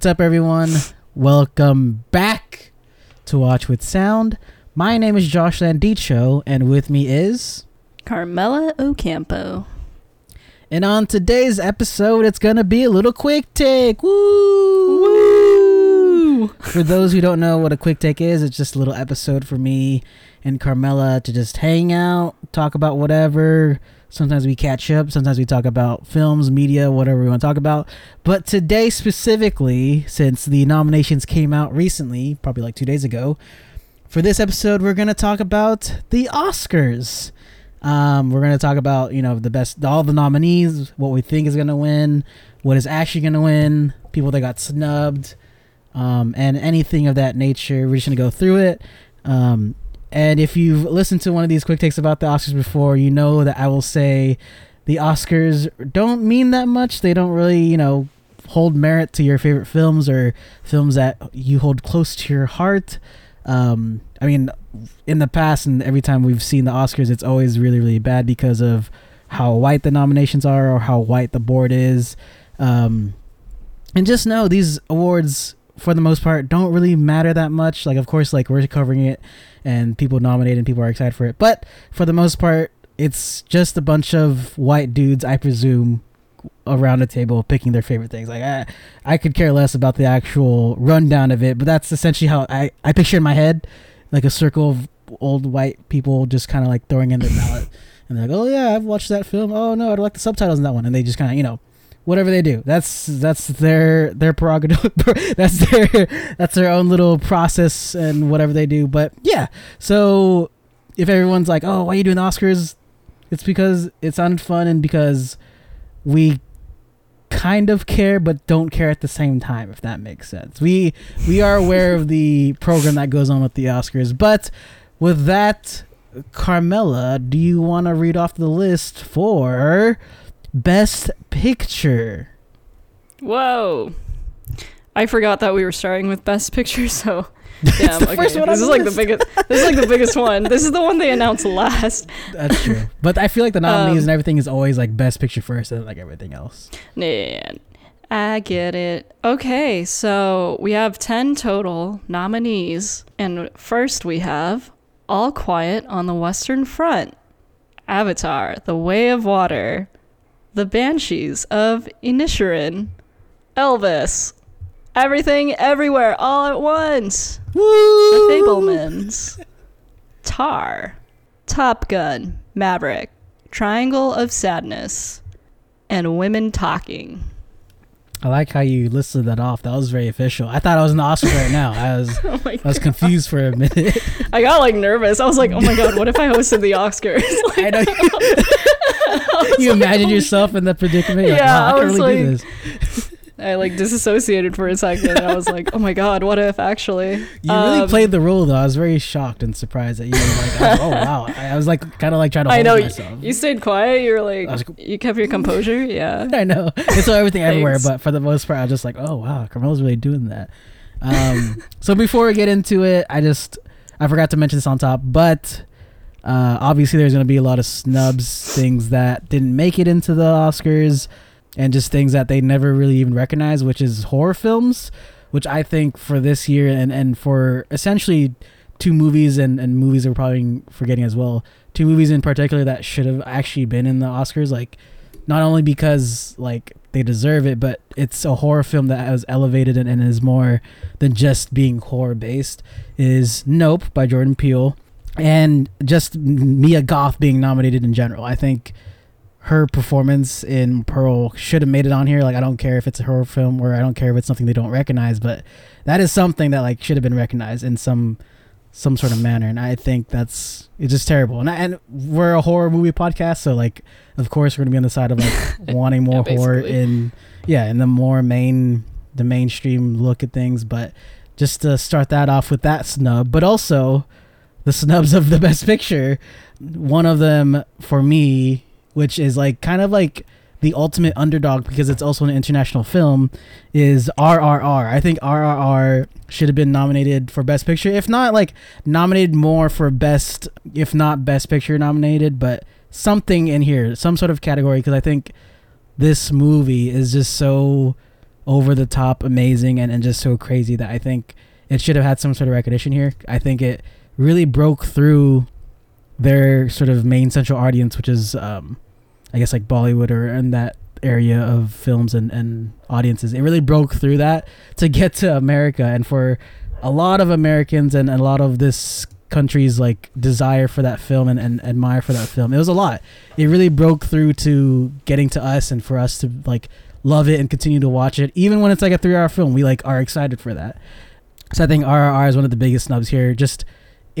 What's up, everyone? Welcome back to Watch with Sound. My name is Josh Landicho, and with me is. Carmela Ocampo. And on today's episode, it's gonna be a little quick take. Woo! Woo! For those who don't know what a quick take is, it's just a little episode for me and Carmela to just hang out, talk about whatever. Sometimes we catch up. Sometimes we talk about films, media, whatever we want to talk about. But today, specifically, since the nominations came out recently, probably like two days ago, for this episode, we're going to talk about the Oscars. Um, we're going to talk about, you know, the best, all the nominees, what we think is going to win, what is actually going to win, people that got snubbed, um, and anything of that nature. We're just going to go through it. Um, and if you've listened to one of these quick takes about the Oscars before, you know that I will say the Oscars don't mean that much. They don't really, you know, hold merit to your favorite films or films that you hold close to your heart. Um, I mean, in the past and every time we've seen the Oscars, it's always really, really bad because of how white the nominations are or how white the board is. Um, and just know these awards, for the most part, don't really matter that much. Like, of course, like we're covering it and people nominate and people are excited for it. But for the most part, it's just a bunch of white dudes, I presume, around a table picking their favorite things. Like I, I could care less about the actual rundown of it, but that's essentially how I, I picture in my head, like a circle of old white people just kind of like throwing in their ballot, and they're like, oh yeah, I've watched that film. Oh no, I'd like the subtitles in that one, and they just kind of you know whatever they do. That's that's their their prerogative. that's their that's their own little process and whatever they do. But yeah, so if everyone's like, "Oh, why are you doing the Oscars?" It's because it sounded fun and because we kind of care but don't care at the same time if that makes sense. We we are aware of the program that goes on with the Oscars, but with that Carmela, do you want to read off the list for Best Picture. Whoa. I forgot that we were starting with Best Picture, so yeah, okay. This is like the biggest. This is like the biggest one. This is the one they announced last. That's true, but I feel like the nominees um, and everything is always like Best Picture first, and like everything else. Yeah, I get it. Okay, so we have ten total nominees, and first we have All Quiet on the Western Front, Avatar: The Way of Water, the Banshees of Inisherin, Elvis, Everything Everywhere All at Once, Woo! The Fabelmans, Tar, Top Gun, Maverick, Triangle of Sadness, and Women Talking. I like how you listed that off. That was very official. I thought I was in the Oscars right now. I was oh I was confused for a minute. I got like nervous. I was like, "Oh my god, what if I hosted the Oscars?" like, I know. You, like, imagine oh yourself in that predicament. Yeah, like, wow, I, I was really like, I like disassociated for a second. and I was like, "Oh my god, what if actually?" You um, really played the role though. I was very shocked and surprised that you were like, was, "Oh wow!" I, was like, kind of like trying to. I know myself. you stayed quiet. You were like, was, you kept your composure. Yeah, I know. It's so everything everywhere, but for the most part, I was just like, "Oh wow, Carmela's really doing that." Um, so before we get into it, I just I forgot to mention this on top, but uh, obviously there's going to be a lot of snubs, things that didn't make it into the Oscars and just things that they never really even recognize, which is horror films, which I think for this year and, and for essentially two movies and, and movies we're probably forgetting as well, two movies in particular that should have actually been in the Oscars, like not only because like they deserve it, but it's a horror film that was elevated and, and is more than just being horror based, is Nope by Jordan Peele. And just Mia Goth being nominated in general. I think her performance in Pearl should have made it on here. Like I don't care if it's a horror film or I don't care if it's something they don't recognize, but that is something that like should have been recognized in some some sort of manner. And I think that's it's just terrible. And I, and we're a horror movie podcast, so like of course we're gonna be on the side of like wanting more yeah, horror in yeah in the more main the mainstream look at things. But just to start that off with that snub, but also the snubs of the best picture. One of them for me which is like kind of like the ultimate underdog because it's also an international film is RRR. I think RRR should have been nominated for best picture if not like nominated more for best if not best picture nominated but something in here some sort of category because I think this movie is just so over the top amazing and, and just so crazy that I think it should have had some sort of recognition here. I think it really broke through their sort of main central audience, which is, um, I guess, like Bollywood or in that area of films and, and audiences. It really broke through that to get to America. And for a lot of Americans and a lot of this country's like desire for that film and, and admire for that film, it was a lot. It really broke through to getting to us and for us to like love it and continue to watch it. Even when it's like a three hour film, we like are excited for that. So I think RRR is one of the biggest snubs here. Just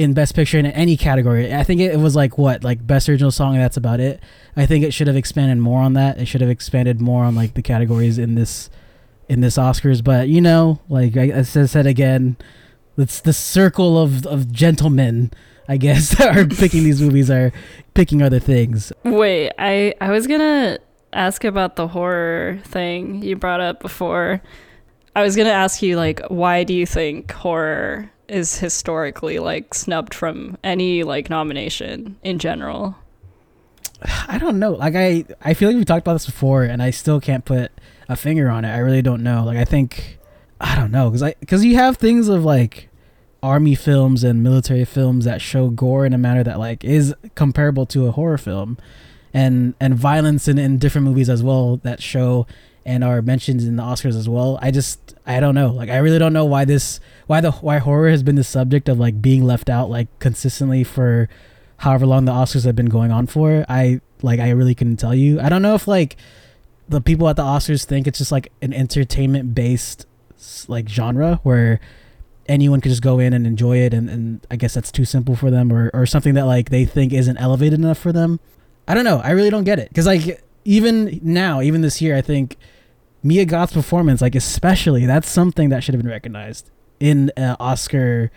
in best picture in any category. I think it, was like what like best original song and that's about it. I think it should have expanded more on that. It should have expanded more on like the categories in this in this Oscars, but you know, like I, I said again, it's the circle of of gentlemen, I guess, that are picking these movies are picking other things. Wait, I I was to ask about the horror thing you brought up before. I was to ask you like why do you think horror is historically like snubbed from any like nomination in general. I don't know. Like I, I feel like we talked about this before, and I still can't put a finger on it. I really don't know. Like I think, I don't know, because I, because you have things of like army films and military films that show gore in a manner that like is comparable to a horror film, and and violence in in different movies as well that show and are mentioned in the Oscars as well. I just I don't know. Like I really don't know why this why the why horror has been the subject of like being left out like consistently for however long the Oscars have been going on for. I like I really couldn't tell you. I don't know if like the people at the Oscars think it's just like an entertainment based like genre where anyone could just go in and enjoy it and, and I guess that's too simple for them or, or something that like they think isn't elevated enough for them. I don't know. I really don't get it. Cause like even now, even this year, I think Mia Goth's performance, like especially, that's something that should have been recognized in uh, Oscar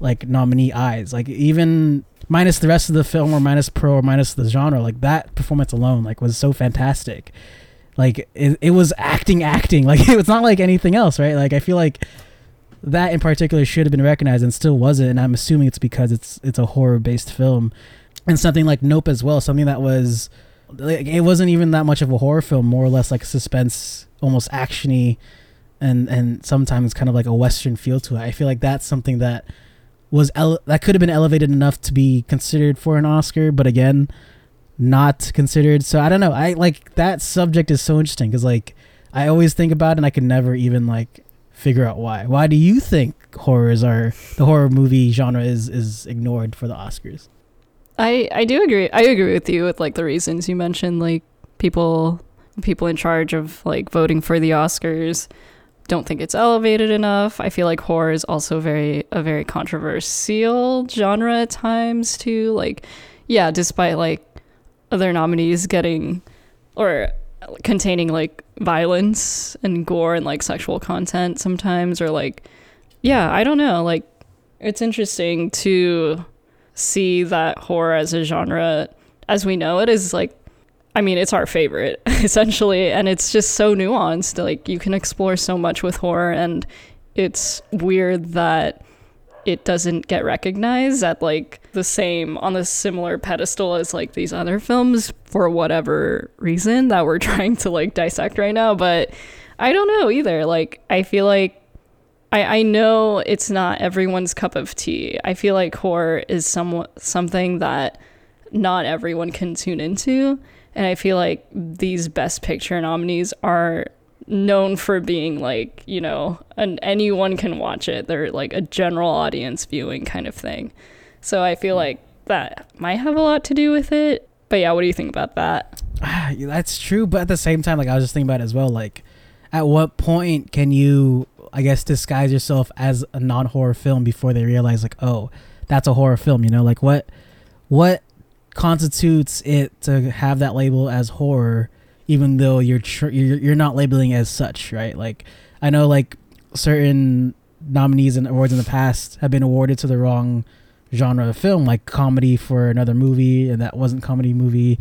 like nominee eyes. Like even minus the rest of the film or minus pro or minus the genre, like that performance alone, like was so fantastic. Like it, it was acting, acting. Like it was not like anything else, right? Like I feel like that in particular should have been recognized and still wasn't. And I'm assuming it's because it's it's a horror based film, and something like Nope as well, something that was like it wasn't even that much of a horror film, more or less like suspense, almost actiony, and and sometimes kind of like a western feel to it. I feel like that's something that was ele- that could have been elevated enough to be considered for an Oscar, but again, not considered. So I don't know. I like that subject is so interesting because like I always think about it and I can never even like figure out why. Why do you think horrors are the horror movie genre is is ignored for the Oscars? I I do agree. I agree with you with like the reasons you mentioned, like people people in charge of like voting for the Oscars don't think it's elevated enough. I feel like horror is also very a very controversial genre at times too. Like, yeah, despite like other nominees getting or containing like violence and gore and like sexual content sometimes or like yeah, I don't know, like it's interesting to see that horror as a genre as we know it is like I mean, it's our favorite essentially, and it's just so nuanced. Like you can explore so much with horror, and it's weird that it doesn't get recognized at like the same on the similar pedestal as like these other films for whatever reason that we're trying to like dissect right now. But I don't know either. Like I feel like I, I know it's not everyone's cup of tea. I feel like horror is somewhat something that not everyone can tune into. And I feel like these best picture nominees are known for being like, you know, and anyone can watch it. They're like a general audience viewing kind of thing. So I feel like that might have a lot to do with it. But yeah, what do you think about that? That's true, but at the same time, like I was just thinking about it as well. Like, at what point can you I guess disguise yourself as a non-horror film before they realize like, oh, that's a horror film. You know, like what what constitutes it to have that label as horror, even though you're tr- you're you're not labeling as such, right? Like I know like certain nominees and awards in the past have been awarded to the wrong genre of film, like comedy for another movie, and that wasn't comedy movie.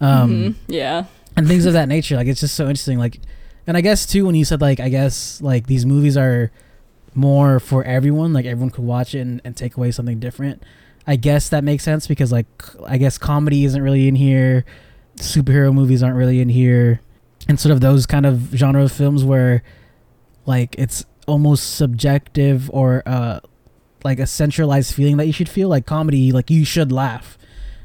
Um, mm-hmm. Yeah, and things of that nature. Like it's just so interesting. Like and I guess too when you said like I guess like these movies are more for everyone, like everyone could watch it and, and take away something different. I guess that makes sense because like I guess comedy isn't really in here, superhero movies aren't really in here. and sort of those kind of genre of films where like it's almost subjective or uh like a centralized feeling that you should feel like comedy like you should laugh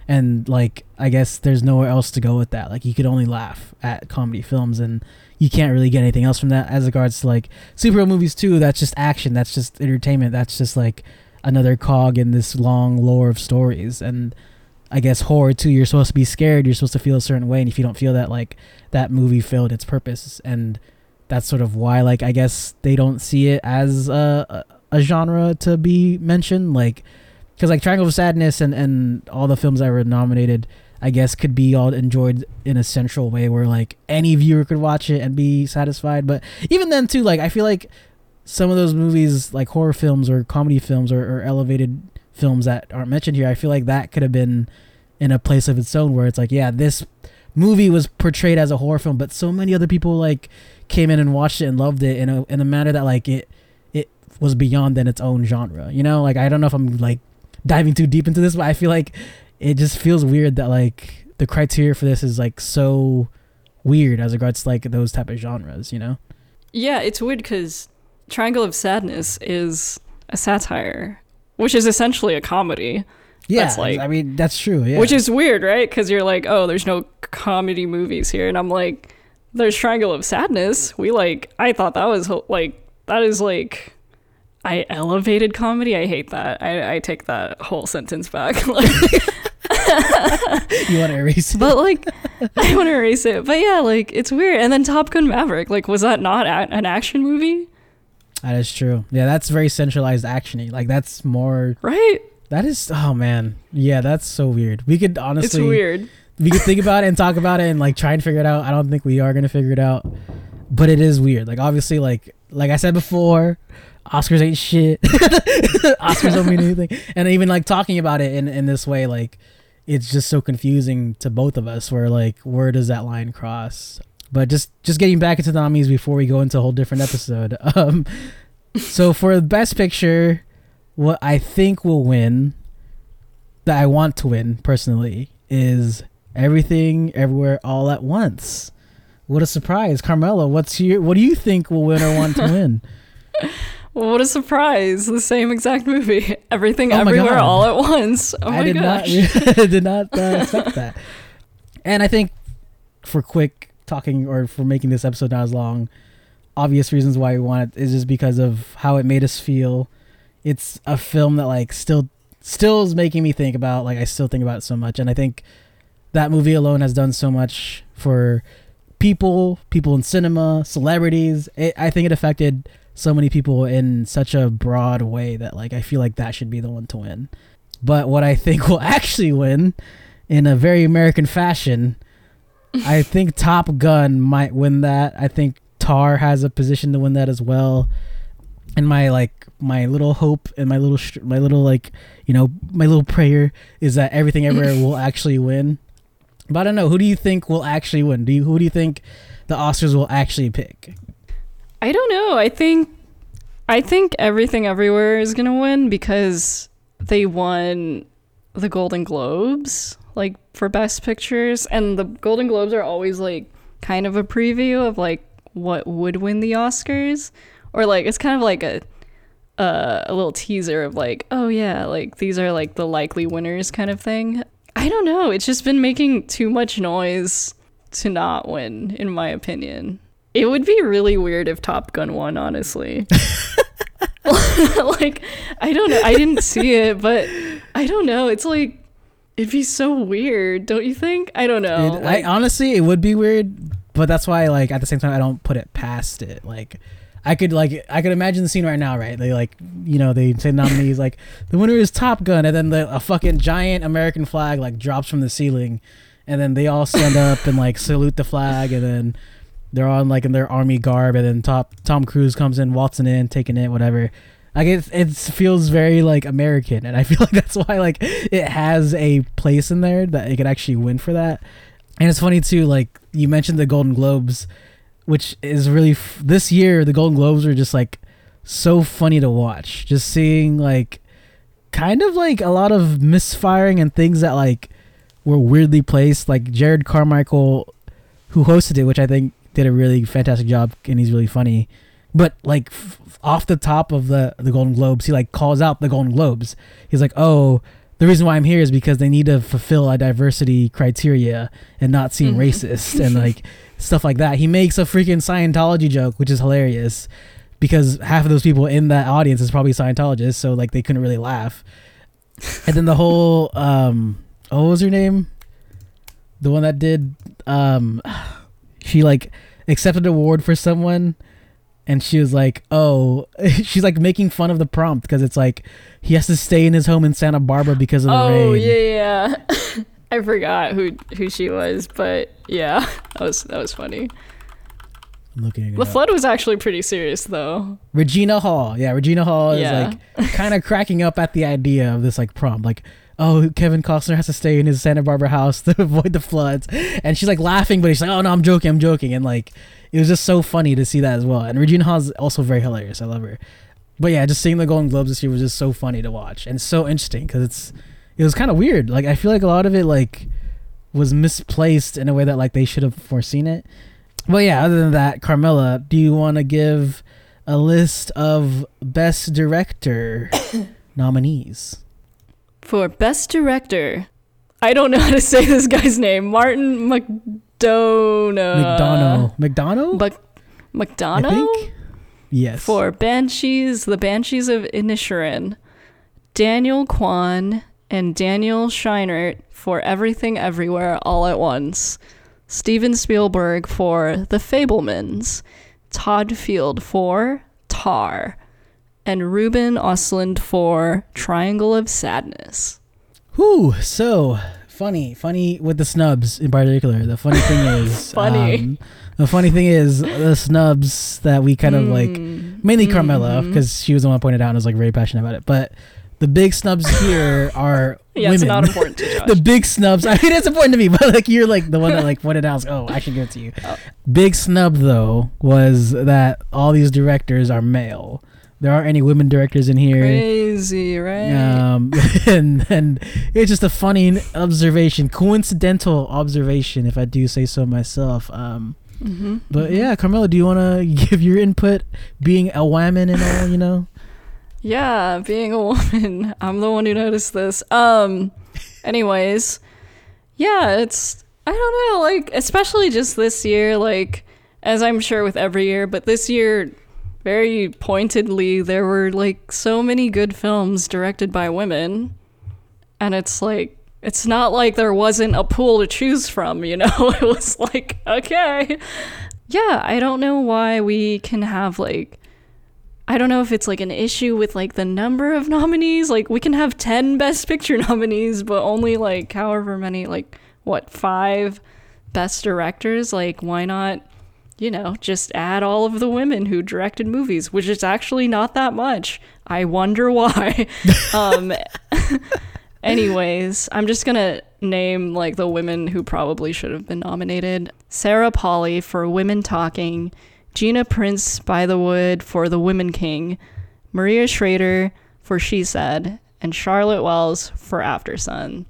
and like i guess there's nowhere else to go with that like you could only laugh at comedy films and you can't really get anything else from that as regards to like superhero movies too that's just action that's just entertainment that's just like another cog in this long lore of stories. And i guess horror too you're supposed to be scared you're supposed to feel a certain way and if you don't feel that like that movie failed its purpose. And that's sort of why like i guess they don't see it as a, a, genre to be mentioned like because like triangle of sadness and and all the films that were nominated i guess could be all enjoyed in a central way where like any viewer could watch it and be satisfied. But even then too like i feel like some of those movies like horror films or comedy films or, or elevated films that aren't mentioned here i feel like that could have been in a place of its own where it's like yeah this movie was portrayed as a horror film but so many other people like came in and watched it and loved it in a in a manner that like it it was beyond than its own genre you know? Like i don't know if i'm like diving too deep into this but i feel like it just feels weird that like the criteria for this is like so weird as regards to like those type of genres you know Yeah, it's weird because Triangle of Sadness is a satire, which is essentially a comedy. yeah That's like- i mean that's true yeah Which is weird, right? Because you're like, oh, there's no comedy movies here, and I'm like, there's Triangle of Sadness. We like, I thought that was like, that is like, I elevated comedy. I hate that. I, I take that whole sentence back. like, you want to erase it but like, I want to erase it. But yeah, like, it's weird. And then Top Gun Maverick, like, was that not a- an action movie? that is true yeah that's very centralized actiony like that's more Right? that is oh man yeah that's so weird we could honestly. It's weird. we could think about it and talk about it and like try and figure it out. I don't think we are gonna figure it out, but it is weird. Like obviously, like like I said before, Oscars ain't shit. Oscars don't mean anything, and even like talking about it in in this way, like it's just so confusing to both of us. Where like where does that line cross? But just just getting back into the nominees before we go into a whole different episode. Um, so for the best picture, what I think will win, that I want to win personally, is Everything Everywhere All at Once. What a surprise, Carmela! What's your what do you think will win or want to win? What a surprise. The same exact movie. Everything, Oh everywhere, God. all at once. Oh my I did gosh. not did not uh, expect that. And I think for quick talking or for making this episode not as long, obvious reasons why we want it is just because of how it made us feel. It's a film that like still still is making me think about like I still think about it so much and I think that movie alone has done so much for people, people in cinema, celebrities. It, I think it affected so many people in such a broad way that like I feel like that should be the one to win. But what I think will actually win in a very American fashion, I think Top Gun might win that. I think Tar has a position to win that as well. And my like my little hope and my little sh- my little like you know my little prayer is that everything everywhere will actually win. But I don't know. Who do you think will actually win? Do you who do you think the Oscars will actually pick? I don't know. I think I think Everything Everywhere is to win because they won the Golden Globes like for best pictures and the Golden Globes are always like kind of a preview of like what would win the Oscars or like it's kind of like a uh, a little teaser of like oh yeah like these are like the likely winners kind of thing. I don't know. It's just been making too much noise to not win in my opinion. It would be really weird if Top Gun won, honestly. like, I don't know. I didn't see it, but I don't know. It's like, it'd be so weird, don't you think? I don't know. It- Like, I honestly, it would be weird, but that's why, like, at the same time, I don't put it past it. Like, I could like I could imagine the scene right now, right? They like you know they say nominees like the winner is Top Gun, and then the, a fucking giant American flag like drops from the ceiling, and then they all stand up and like salute the flag, and then they're on like in their army garb, and then top Tom Cruise comes in waltzing in, taking it, whatever. Like it, it feels very like American, and I feel like that's why like it has a place in there that it could actually win for that. And it's funny too, like you mentioned the Golden Globes, which is really f- this year. The Golden Globes are just like so funny to watch. Just seeing like kind of like a lot of misfiring and things that like were weirdly placed. Like Jerrod Carmichael, who hosted it, which I think did a really fantastic job, and he's really funny. But like f- off the top of the the Golden Globes, he like calls out the Golden Globes. He's like, "Oh, the reason why I'm here is because they need to fulfill a diversity criteria and not seem Mhm. racist and like stuff like that." He makes a freaking Scientology joke, which is hilarious because half of those people in that audience is probably Scientologists, so like they couldn't really laugh. And then the whole um, oh, what was her name? The one that did um, she like accepted an award for someone and she was like oh she's like making fun of the prompt because it's like he has to stay in his home in santa barbara because of the Oh rain Oh yeah, yeah. I forgot who who she was, but yeah, that was that was funny. I'm looking The up. flood was actually pretty serious though. regina hall yeah regina hall is like kind of cracking up at the idea of this like prompt like oh kevin costner has to stay in his santa barbara house to avoid the floods. And she's like laughing but he's like oh no i'm joking i'm joking. And like it was just so funny to see that as well. And regina hall is also very hilarious. I love her. But yeah just seeing the golden globes this year was just so funny to watch and so interesting because it's it was kind of weird. Like i feel like a lot of it like was misplaced in a way that like they should have foreseen it. But yeah other than that carmela do you want to give a list of best director nominees For best director, I don't know how to say this guy's name. Martin McDonagh. mcdonough mcdonough Mc- I McDonagh think? yes for Banshees, The Banshees of Inisherin. Daniel Kwan and Daniel Scheinert for Everything Everywhere All at Once. Steven Spielberg for The Fabelmans. Todd Field for Tar. And Ruben Ostlund for Triangle of Sadness. Whew, so funny, funny with the snubs in particular. The funny thing is, Funny. um, the funny thing is the snubs that we kind of like, Mm. mainly Carmela Mhm. because she was the one who pointed out and was like very passionate about it. But the big snubs here are Yeah, women. it's not important to Josh. the big snubs. I mean, it's important to me, but like you're like the one that like pointed out. Like, oh, I should give it to you. Oh. Big snub though was that all these directors are male. There aren't any women directors in here. Crazy, right? Um, and and it's just a funny observation, coincidental observation, if I do say so myself. Um, hmm but yeah, Carmela, do you want to give your input, being a woman and all, you know? Yeah, being a woman, I'm the one who noticed this. Um anyways, yeah, it's I don't know, like especially just this year like as I'm sure with every year, but this year very pointedly there were like so many good films directed by women and it's like it's not like there wasn't a pool to choose from, you know? It was like, okay. Yeah, I don't know why we can have like I don't know if it's like an issue with like the number of nominees. Like we can have 10 best picture nominees, but only like however many like what, 5 best directors? Like why not you know, just add all of the women who directed movies, which is actually not that much. I wonder why. um anyways, I'm just going to name like the women who probably should have been nominated. Sarah Polley for Women Talking, Gina Prince-Bythewood for The Women King, Maria Schrader for She Said, and Charlotte Wells for Aftersun.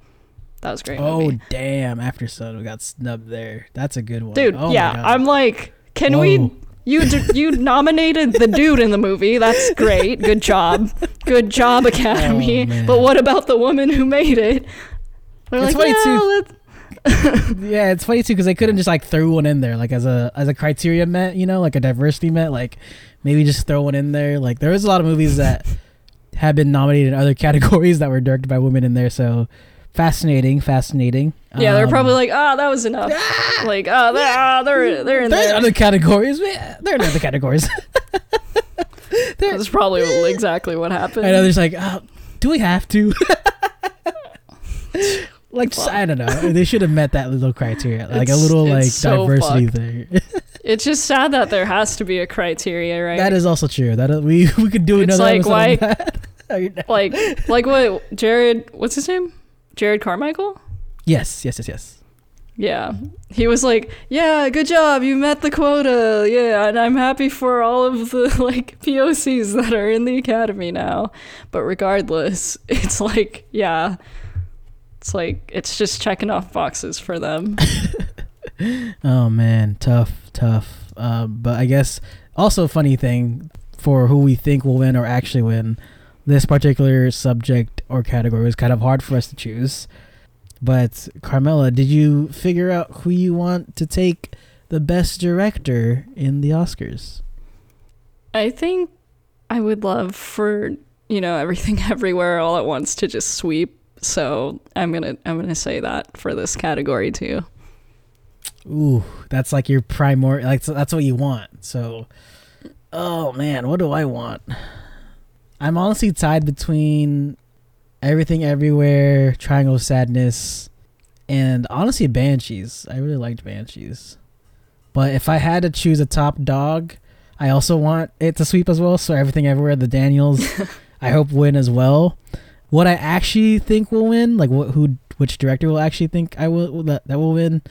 That was great. Oh movie. damn! Aftersun, we got snubbed there. That's a good one, dude, Oh yeah, I'm like, can Whoa. we? You d- you nominated the dude in the movie. That's great. Good job. Good job, Academy. Oh, but what about the woman who made it? They're It's like, funny, yeah, too. yeah, it's funny too because they couldn't just like throw one in there like as a as a criteria met, you know, like a diversity met, like maybe just throw one in there. Like there was a lot of movies that have been nominated in other categories that were directed by women in there. So fascinating, fascinating. Yeah, they're Um, probably like, oh, that was enough. like, oh, they're, ah, they're, they're in there. other categories. Yeah, They're in other categories. That's probably exactly what happened. I know. There's like, uh, do we have to? like, just, I don't know. They should have met that little criteria, like a little like so diversity fucked. thing. It's just sad that there has to be a criteria, right? That is also true. That we we could do It's another like, episode why-. Like, like what Jerrod? What's his name? Jerrod Carmichael. yes, yes, yes, yes. Yeah, he was like, "Yeah, good job, you met the quota. Yeah, and I'm happy for all of the like POCs that are in the academy now." But regardless, it's like, yeah, it's like it's just checking off boxes for them. Oh man, tough, tough. Um, but I guess also a funny thing for who we think will win or actually win. This particular subject or category was kind of hard for us to choose. But Carmela, did you figure out who you want to take the best director in the Oscars? I think I would love for you know everything everywhere all at once to just sweep. So I'm gonna I'm gonna say that for this category too. Ooh, that's like your primary. Like so that's what you want. So, oh man, what do I want? I'm honestly tied between everything, everywhere, Triangle of Sadness, and honestly Banshees. I really liked Banshees, but if I had to choose a top dog, I also want it to sweep as well. So everything, everywhere, the Daniels, I hope win as well. What I actually think will win, like what who which director will actually think I will that, that will win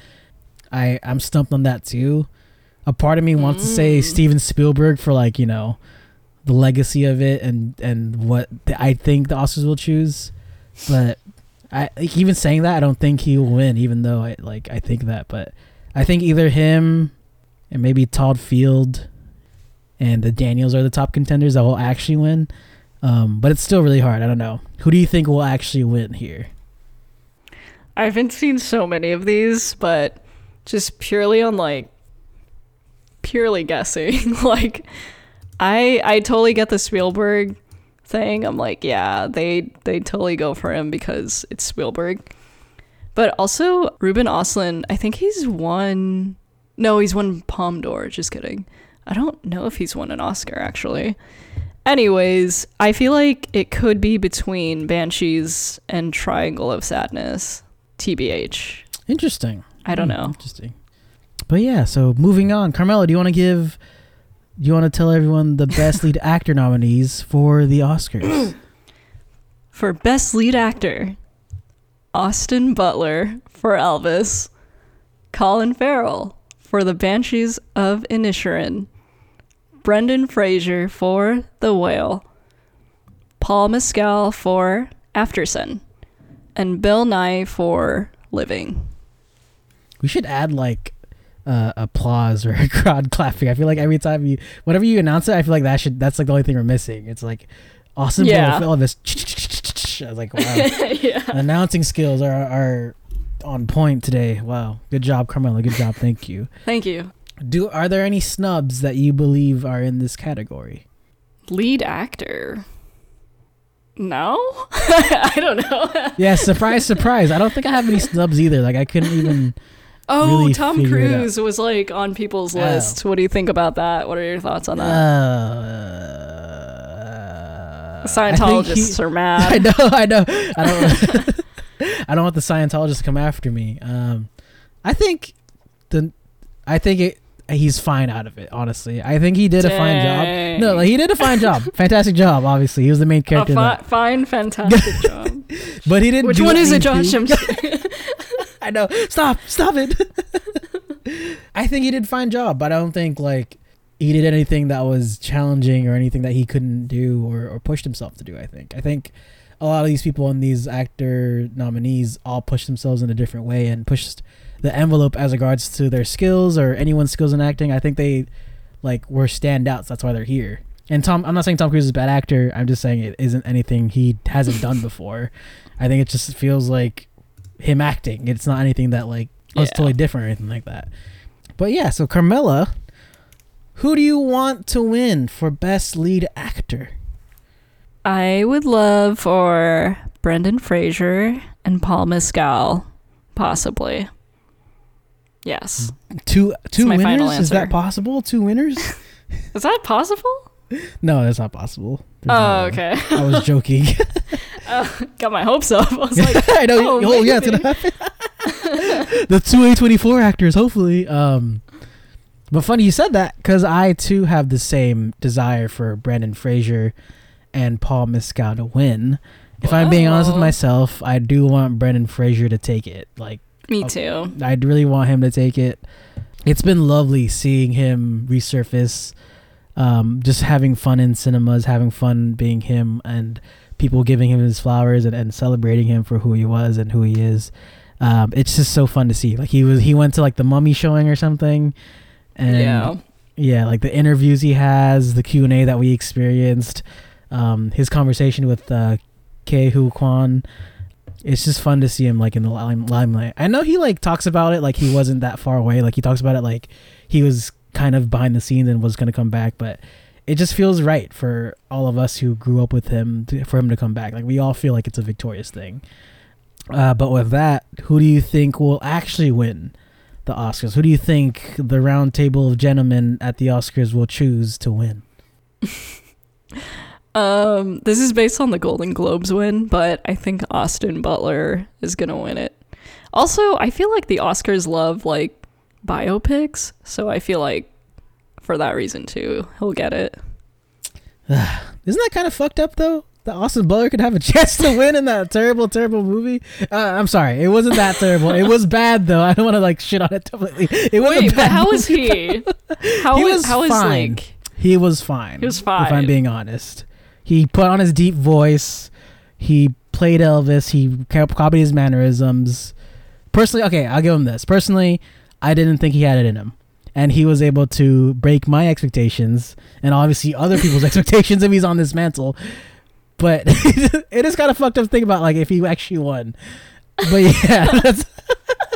I I'm stumped on that too. A part of me wants to say Mm. Steven Spielberg for like you know the legacy of it and and what the, I think the Oscars will choose, but I even saying that I don't think he will win. Even though I like I think that, but I think either him and maybe Todd Field and the Daniels are the top contenders that will actually win. Um, but it's still really hard. I don't know. Who do you think will actually win here? I haven't seen so many of these, but just purely on like purely guessing. like I I totally get the Spielberg thing. I'm like, yeah, they they totally go for him because it's Spielberg. But also Ruben Oslin, I think he's won No, he's won Palme d'Or, just kidding. I don't know if he's won an Oscar actually. Anyways, I feel like it could be between Banshees and Triangle of Sadness. TBH. Interesting. I don't Hmm, know. Interesting. But yeah, so moving on. Carmela, do you want to give you want to tell everyone the best lead actor nominees for the Oscars? For Best Lead Actor, Austin Butler for Elvis, Colin Farrell for The Banshees of Inisherin, Brendan Fraser for The Whale, Paul Mescal for Aftersun, and Bill Nighy for Living. we should add like uh, applause or a crowd clapping. I feel like every time you whenever you announce it, I feel like that should that's like the only thing we're missing. It's like awesome Yeah. yeah. Elvis. I was like, wow. yeah. Announcing skills are are on point today. Wow. Good job, Carmela. Good job. Thank you. Thank you. Do are there any snubs that you believe are in this category? Lead actor. No? I don't know. Yeah, surprise, surprise. I don't think I have any snubs either. Like I couldn't even. Oh, really Tom figure it out. Cruise was like on people's Oh. list. What do you think about that? What are your thoughts on that? Uh, Scientologists are mad. I know, I know. I don't. I don't want the Scientologists to come after me. Um, I think the, I think it. He's fine out of it. Honestly, I think he did a fine job. No, like, he did a fine job. Fantastic job. Obviously, he was the main character. fi- fine, fantastic job. But he didn't. Which do one is it, Josh? anything- I'm just kidding. I know. Stop. Stop it. I think he did a fine job, but I don't think like he did anything that was challenging or anything that he couldn't do or, or pushed himself to do. I think. I think a lot of these people and these actor nominees all pushed themselves in a different way and pushed the envelope as regards to their skills or anyone's skills in acting. I think they like were standouts. That's why they're here. And Tom, I'm not saying Tom Cruise is a bad actor. I'm just saying it isn't anything he hasn't done before. I think it just feels like him acting. It's not anything that like oh, it's Yeah. totally different or anything like that. But yeah, so Carmela, who do you want to win for best lead actor? I would love for Brendan Fraser and Paul Mescal, possibly. Yes. Two two winners? Is that possible? Two winners? Is that possible? no, that's not possible. There's Oh, no okay. I was joking. Oh, got my hopes up. I was like, I know. oh, Oh, yeah, it's gonna happen. the two A twenty four actors, hopefully. Um, but funny you said that because I too have the same desire for Brendan Fraser and Paul Mescal to win. If I'm being honest with myself, I do want Brendan Fraser to take it. Like me Oh. too. I'd really want him to take it. It's been lovely seeing him resurface, um, just having fun in cinemas, having fun being him, and people giving him his flowers and, and celebrating him for who he was and who he is. Um, it's just so fun to see. Like he was, he went to like the Mummy showing or something, And yeah. yeah, like the interviews he has, the Q and A that we experienced, um, his conversation with uh, Ke Huy Quan. It's just fun to see him like in the lime- limelight. I know he like talks about it like he wasn't that far away. Like he talks about it like he was kind of behind the scenes and was gonna come back, but it just feels right for all of us who grew up with him to, for him to come back. Like we all feel like it's a victorious thing. Uh, but with that, who do you think will actually win the Oscars? Who do you think the round table of gentlemen at the Oscars will choose to win? Um, this is based on the Golden Globes win, but I think Austin Butler is gonna win it. Also, I feel like the Oscars love like biopics, so I feel like for that reason too, he'll get it. Isn't that kind of fucked up though? That Austin Butler could have a chance to win in that terrible, terrible movie. Uh, I'm sorry, it wasn't that terrible. It was bad though. I don't want to like shit on it completely. It was Wait, but bad how was he? How He was how fine. like He was fine. He was fine. If I'm being honest, he put on his deep voice. He played Elvis. He copied his mannerisms. Personally, okay, I'll give him this. Personally, I didn't think he had it in him, and he was able to break my expectations and obviously other people's expectations if he's on this mantle. But it is kind of fucked up to think about, like if he actually won. But yeah, that's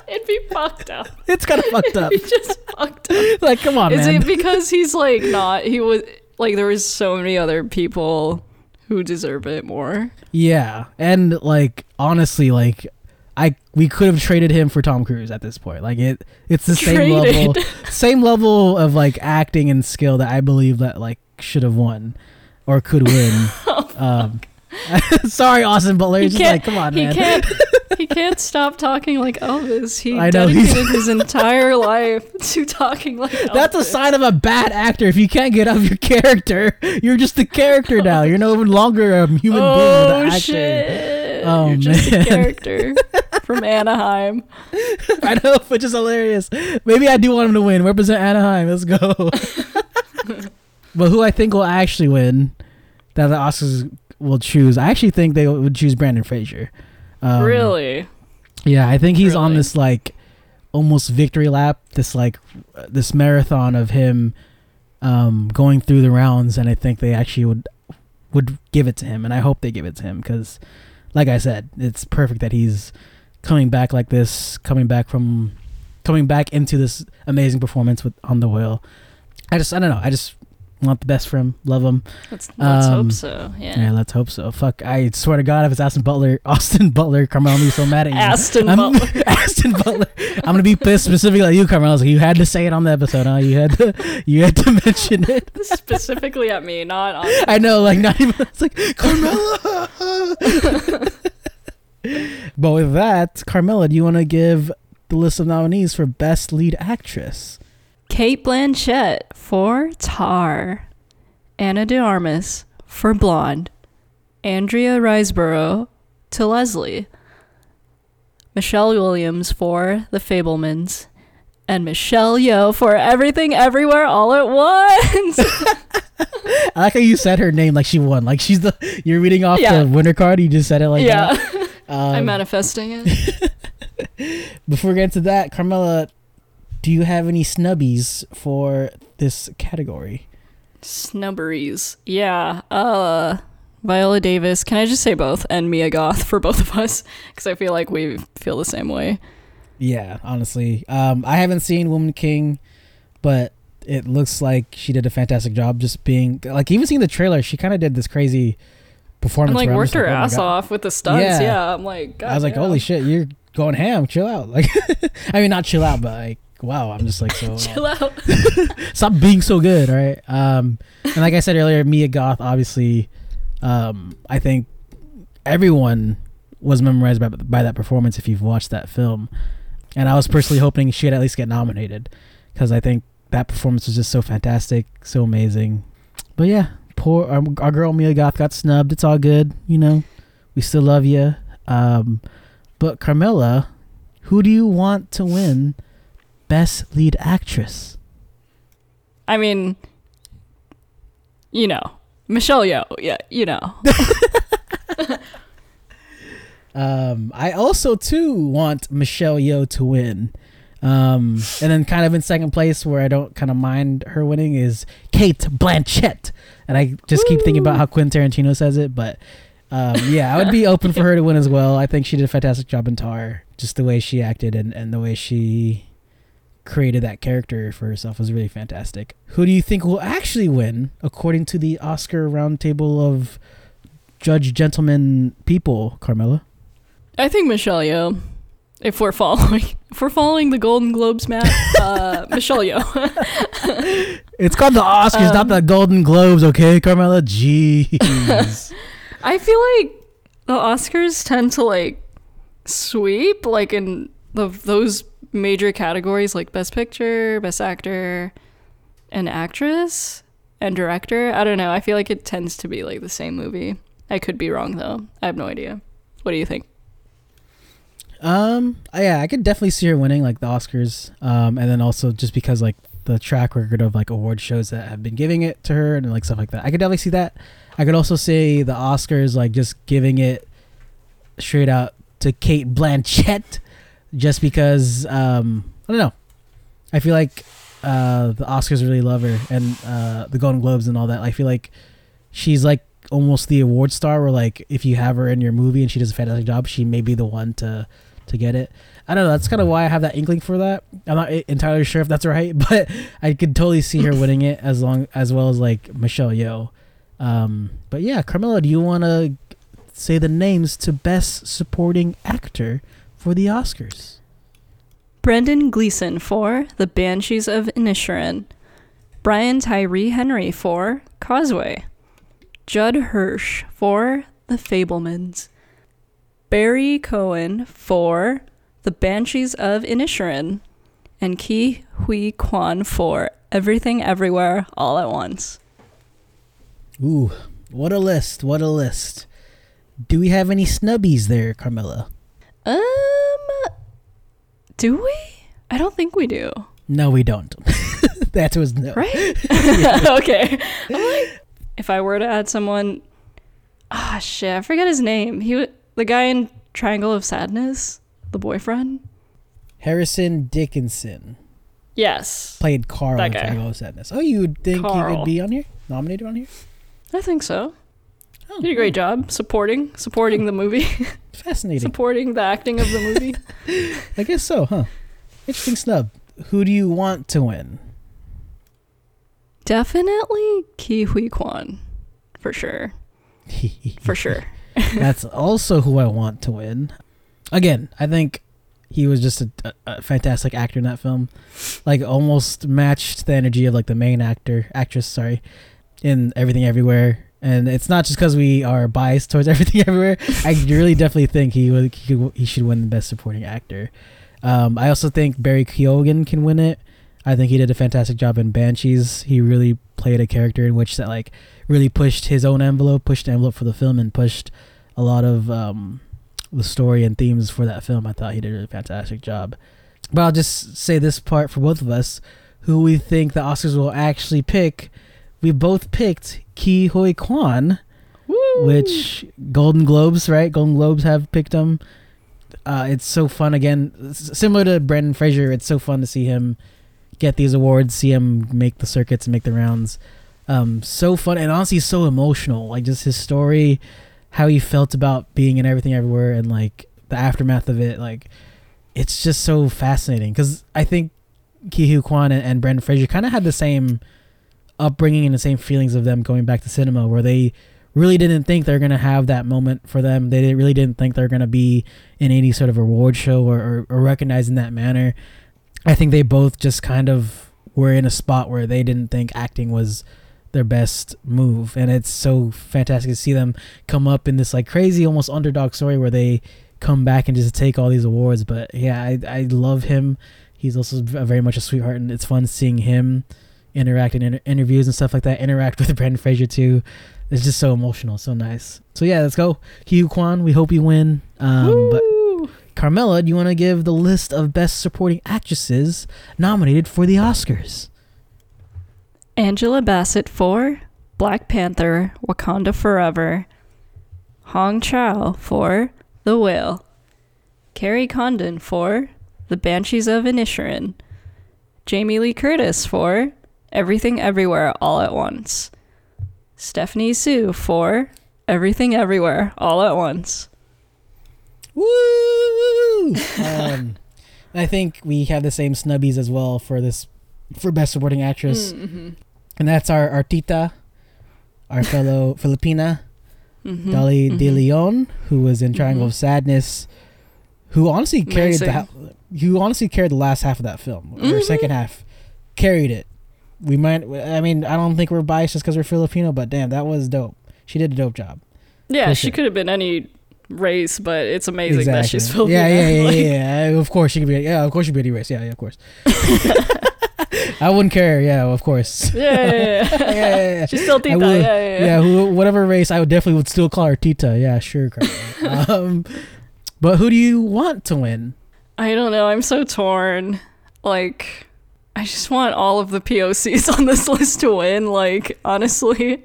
it'd be fucked up. it's kind of fucked up. Just fucked up. Like, come on, Is man. it because he's like not he was like there was so many other people who deserve it more? Yeah, and like honestly, like I we could have traded him for Tom Cruise at this point. Like it, it's the same level, same level of like acting and skill that I believe that like should have won or could win. um, sorry, Austin Butler. He just like, come on, he man. can't he can't stop talking like Elvis. He I know, dedicated his entire life to talking like Elvis. That's a sign of a bad actor. If you can't get out of your character, you're just a character now. You're no longer a human being. Oh with Oh, You're just man. a character from Anaheim. I know, which is hilarious. Maybe I do want him to win. Represent Anaheim. Let's go. but who I think will actually win, that the Oscars will choose. I actually think they would choose Brendan Fraser. Um, really? Yeah, I think he's on this like almost victory lap. This like this marathon of him um, going through the rounds, and I think they actually would would give it to him, and I hope they give it to him because, like I said, it's perfect that he's coming back like this, coming back from coming back into this amazing performance with on the wheel. I just I don't know. I just want the best for him. Love him. Let's, let's Um, hope so. Yeah. Yeah, let's hope so. Fuck, I swear to God, if it's Austin Butler, Austin Butler, Carmelo, I'm so mad at you. Aston I'm- Butler. Aston Butler. I'm gonna be pissed specifically at you, Carmelo. Like, you had to say it on the episode, huh? You had to, you had to mention it. Specifically at me, not on. I know, like not even. It's like Carmelo. but with that, Carmela, do you want to give the list of nominees for Best Lead Actress? Cate Blanchett for Tar, Ana de Armas for Blonde, Andrea Riseborough to Leslie, Michelle Williams for The Fabelmans, and Michelle Yeoh for Everything Everywhere All at Once. I like how you said her name like she won. Like she's the. You're reading off Yeah. the winner card. You just said it like yeah, that. Um, I'm manifesting it. Before we get into that, Carmela, do you have any snubbies for this category? Snubberies. Yeah. Uh Viola Davis. Can I just say both? And Mia Goth for both of us. Because I feel like we feel the same way. Yeah, honestly, um, I haven't seen Woman King, but it looks like she did a fantastic job. Just being like, even seeing the trailer, she kind of did this crazy performance. And like worked her like, oh ass off with the stunts. Yeah. Yeah. I'm like, God I was like, damn. holy shit, you're going ham. Chill out. Like, I mean, not chill out, but like, wow, I'm just like so. Chill out. stop being so good, all right? Um, and like I said earlier, Mia Goth, obviously, um, I think everyone was memorized by, by that performance if you've watched that film. And I was personally hoping she'd at least get nominated because I think that performance was just so fantastic, so amazing. But yeah, poor our, our girl Mia Goth got snubbed. It's all good, you know. We still love you. Um, but Carmela, who do you want to win Best Lead Actress? I mean, you know, Michelle Yeoh. Yeah, you know. Um, I also too want Michelle Yeoh to win. Um, and then kind of in second place, where I don't kind of mind her winning, is Cate Blanchett. And I just keep thinking about how Quentin Tarantino says it, but um, yeah, I would be open for her to win as well. I think she did a fantastic job in Tar. Just the way she acted and, and the way she created that character for herself was really fantastic. Who do you think will actually win, according to the Oscar roundtable of judge, gentlemen, people, Carmela? I think Michelle Yeoh. If we're following, if we're following the Golden Globes map, uh, Michelle Yeoh. It's called the Oscars, Um, not the Golden Globes, okay, Carmela? Jeez. I feel like the Oscars tend to like sweep like in the those major categories like best picture, best actor, and actress and director. I don't know. I feel like it tends to be like the same movie. I could be wrong though. I have no idea. What do you think? Um, yeah, I could definitely see her winning like the Oscars. Um, and then also just because like the track record of like award shows that have been giving it to her and like stuff like that. I could definitely see that. I could also see the Oscars like just giving it straight out to Cate Blanchett just because um I don't know. I feel like uh the Oscars really love her and uh the Golden Globes and all that. I feel like she's like almost the award star where like if you have her in your movie and she does a fantastic job, she may be the one to to get it. I don't know. That's kind of why I have that inkling for that. I'm not entirely sure if that's right, but I could totally see her winning it as long as well as like Michelle Yeoh. Um, but yeah, Carmela, do you want to say the names to Best Supporting Actor for the Oscars? Brendan Gleeson for The Banshees of Inisherin. Brian Tyree Henry for Causeway. Judd Hirsch for The Fabelmans. Barry Keoghan for The Banshees of Inisherin. And Ke Huy Quan for Everything Everywhere All at Once. Ooh, what a list! What a list! Do we have any snubbies there, Carmela? Um, do we? I don't think we do. No, we don't. that was no. Right? okay. I'm like, if I were to add someone, ah, shit, I forget his name. He, wa- the guy in Triangle of Sadness, the boyfriend. Harrison Dickinson Yes, played Carl in. Triangle of Sadness. Oh, you would think he Carl. could be on here, nominated on here? I think so. Oh, did a great job supporting, supporting hmm. the movie, Fascinating. supporting the acting of the movie. I guess so, huh? Interesting snub. Who do you want to win? Definitely Ke Huy Quan, for sure, for sure. That's also who I want to win. Again, I think he was just a, a, a fantastic actor in that film. Like almost matched the energy of like the main actor, actress, sorry, in Everything Everywhere. And it's not just because we are biased towards Everything Everywhere. I really definitely think he would he, he should win the Best Supporting Actor. Um, I also think Barry Keoghan can win it. I think he did a fantastic job in Banshees. He really played a character in which that like really pushed his own envelope, pushed the envelope for the film, and pushed a lot of um, the story and themes for that film. I thought he did a fantastic job. But I'll just say this part for both of us: who we think the Oscars will actually pick. We both picked Ke Huy Quan, Woo! which Golden Globes, right? Golden Globes have picked him. Uh, it's so fun again, s- similar to Brendan Fraser. It's so fun to see him get these awards, see him make the circuits and make the rounds. Um, so fun and honestly so emotional. Like just his story, how he felt about being in everything everywhere, and like the aftermath of it. Like it's just so fascinating because I think Ke Huy Quan and, and Brendan Fraser kind of had the same upbringing and the same feelings of them going back to cinema, where they really didn't think they're gonna have that moment for them. They really didn't think they're gonna be in any sort of award show or, or, or recognized in that manner. I think they both just kind of were in a spot where they didn't think acting was their best move, and it's so fantastic to see them come up in this like crazy, almost underdog story where they come back and just take all these awards. But yeah, I I love him. He's also very much a sweetheart, and it's fun seeing him interact in inter- interviews and stuff like that. Interact with Brendan Fraser too. It's just so emotional, so nice. So yeah, let's go, Huy Quan. We hope you win. Um, but Carmela, do you want to give the list of best supporting actresses nominated for the Oscars? Angela Bassett for Black Panther Wakanda Forever. Hong Chau for The Whale. Kerry Condon for The Banshees of Inisherin. Jamie Lee Curtis for Everything Everywhere All at Once. Stephanie Hsu for Everything Everywhere All at Once. Woo! um, I think we have the same snubbies as well for this for best supporting actress, Mm-hmm. and that's our Artita, our fellow Filipina Mm-hmm. Dolly De Leon, who was in Triangle of Sadness, who honestly carried the who honestly carried the last half of that film or Mhm. second half, carried it. We might. I mean, I don't think we're biased just because we're Filipino, but damn, that was dope. She did a dope job. Yeah, For she sure. could have been any race, but it's amazing that she's Filipino. Yeah, yeah, yeah, Like, yeah, yeah. Of course she could be. Yeah, of course she'd be any race. Yeah, yeah, of course. I wouldn't care. Yeah, of course. Yeah, yeah, yeah. yeah, yeah, yeah. She's still Tita. would- Yeah, yeah, yeah. yeah, who, whatever race, I would definitely would still call her Tita. Yeah, sure. Um, but who do you want to win? I don't know. I'm so torn. Like, I just want all of the POCs on this list to win. Like, honestly,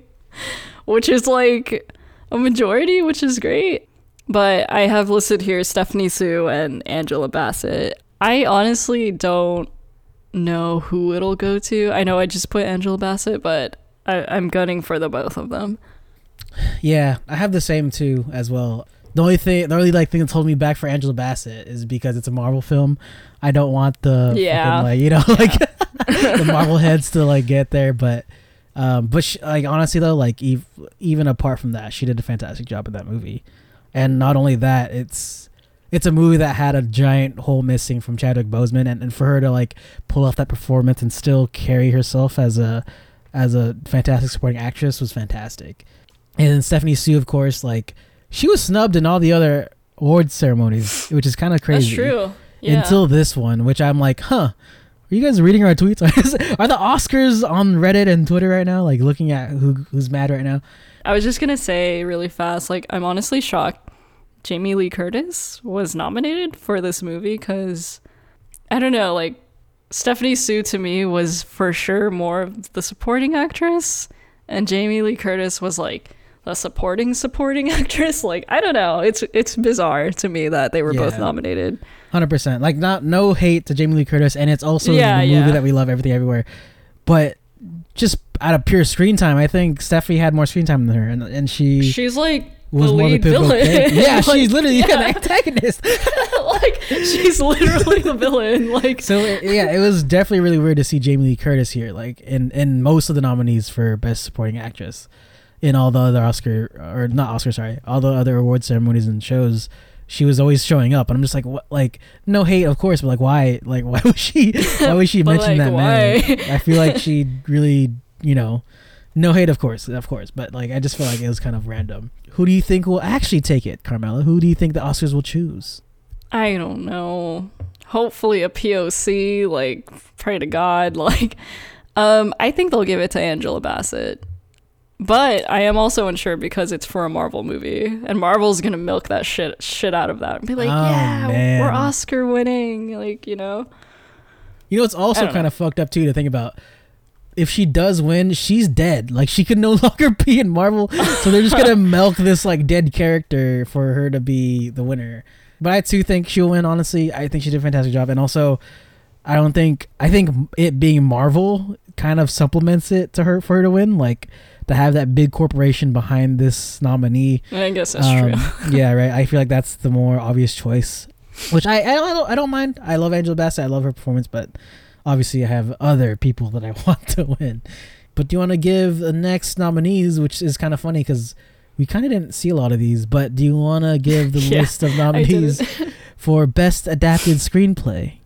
which is like a majority, which is great. But I have listed here Stephanie Hsu and Angela Bassett. I honestly don't know who it'll go to. I know I just put Angela Bassett, but I, I'm gunning for the both of them. Yeah, I have the same too as well. The only thing, the only like thing that's holding me back for Angela Bassett is because it's a Marvel film. I don't want the Yeah. fucking, like you know like the Marvel heads to like get there, but um, but she, like honestly though, like ev- even apart from that, she did a fantastic job in that movie. And not only that, it's it's a movie that had a giant hole missing from Chadwick Boseman, and, and for her to like pull off that performance and still carry herself as a as a fantastic supporting actress was fantastic. And then Stephanie Hsu, of course, like she was snubbed in all the other awards ceremonies, which is kind of crazy. That's true. Yeah. Until this one, which I'm like, huh. Are you guys reading our tweets? Are the Oscars on Reddit and Twitter right now? Like looking at who who's mad right now? I was just gonna say really fast, like I'm honestly shocked Jamie Lee Curtis was nominated for this movie because I don't know, like Stephanie Hsu to me was for sure more of the supporting actress, and Jamie Lee Curtis was like the supporting supporting actress. Like I don't know, it's it's bizarre to me that they were both nominated. Hundred percent. Like not no hate to Jamie Lee Curtis, and it's also Yeah, the movie yeah. that we love, everything everywhere. But just out of pure screen time, I think Stephanie had more screen time than her, and and she She's like was the lead the villain. Yeah, Like, she's literally yeah. yeah. the antagonist. like she's literally the villain. Like So it- yeah, it was definitely really weird to see Jamie Lee Curtis here, like in in most of the nominees for best supporting actress, in all the other Oscar or not Oscar, sorry, all the other award ceremonies and shows. She was always showing up, and I'm just like, what? Like, no hate, of course, but like, why? Like, why was she? Why was she mentioned like, that man? why? I feel like she really, you know, no hate, of course, of course, but like, I just feel like it was kind of random. Who do you think will actually take it, Carmela? Who do you think the Oscars will choose? I don't know. Hopefully a POC, like pray to God, like um I think they'll give it to Angela Bassett. But I am also unsure because it's for a Marvel movie and Marvel's going to milk that shit shit out of that and be like, Oh, "Yeah, man. we're Oscar winning." Like, you know. You know, it's also kind of fucked up too to think about. If she does win, she's dead. Like she could no longer be in Marvel, so they're just gonna milk this like dead character for her to be the winner. But I too think she'll win. Honestly, I think she did a fantastic job, and also, I don't think I think it being Marvel kind of supplements it to her for her to win. Like to have that big corporation behind this nominee. I guess that's Um, true. yeah, right. I feel like that's the more obvious choice, which I I don't, I don't mind. I love Angela Bassett. I love her performance, but obviously I have other people that I want to win. But do you want to give the next nominees, which is kind of funny because we kind of didn't see a lot of these. But do you want to give the Yeah, list of nominees for best adapted screenplay?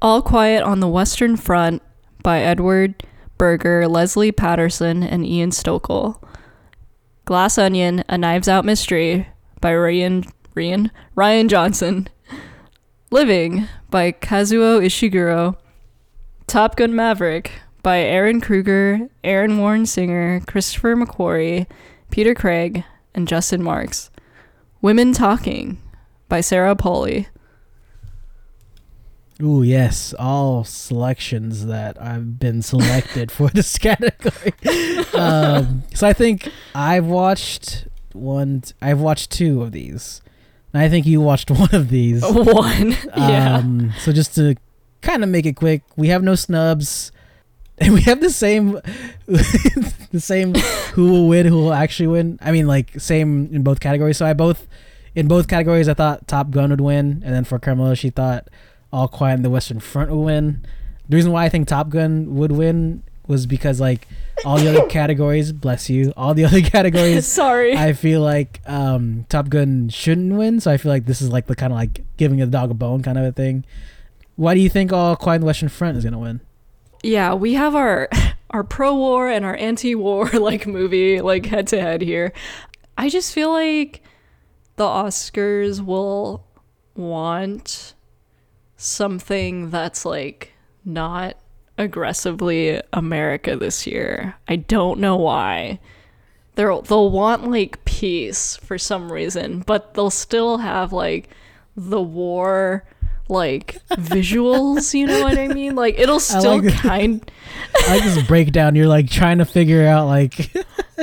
All Quiet on the Western Front by Edward Berger, Lesley Paterson, and Ian Stokell. Glass Onion, A Knives Out Mystery by Rian, Rian, Rian Johnson. Living by Kazuo Ishiguro. Top Gun Maverick by Ehren Kruger, Aaron Warren Singer, Christopher McQuarrie, Peter Craig, and Justin Marks. Women Talking by Sarah Polley. Ooh, yes, all selections that I've been selected for this category. um, so I think I've watched one. I've watched two of these. And I think you watched one of these. One. yeah. Um, so just to kind of make it quick, we have no snubs, and we have the same, the same who will win, who will actually win. I mean, like same in both categories. So I both, in both categories, I thought Top Gun would win, and then for Carmela, she thought All Quiet in the Western Front would win. The reason why I think Top Gun would win was because like all the other categories, bless you, all the other categories Sorry. I feel like um, Top Gun shouldn't win, so I feel like this is like the kind of like giving a dog a bone kind of a thing. Why do you think All Quiet on the Western Front is gonna win? yeah, we have our our pro-war and our anti-war like movie like head to head here. I just feel like the Oscars will want something that's like not aggressively America this year. I don't know why. They'll they'll want like peace for some reason, but they'll still have like the war like visuals, you know what I mean? Like it'll still like- kind I like this breakdown. You're like trying to figure out like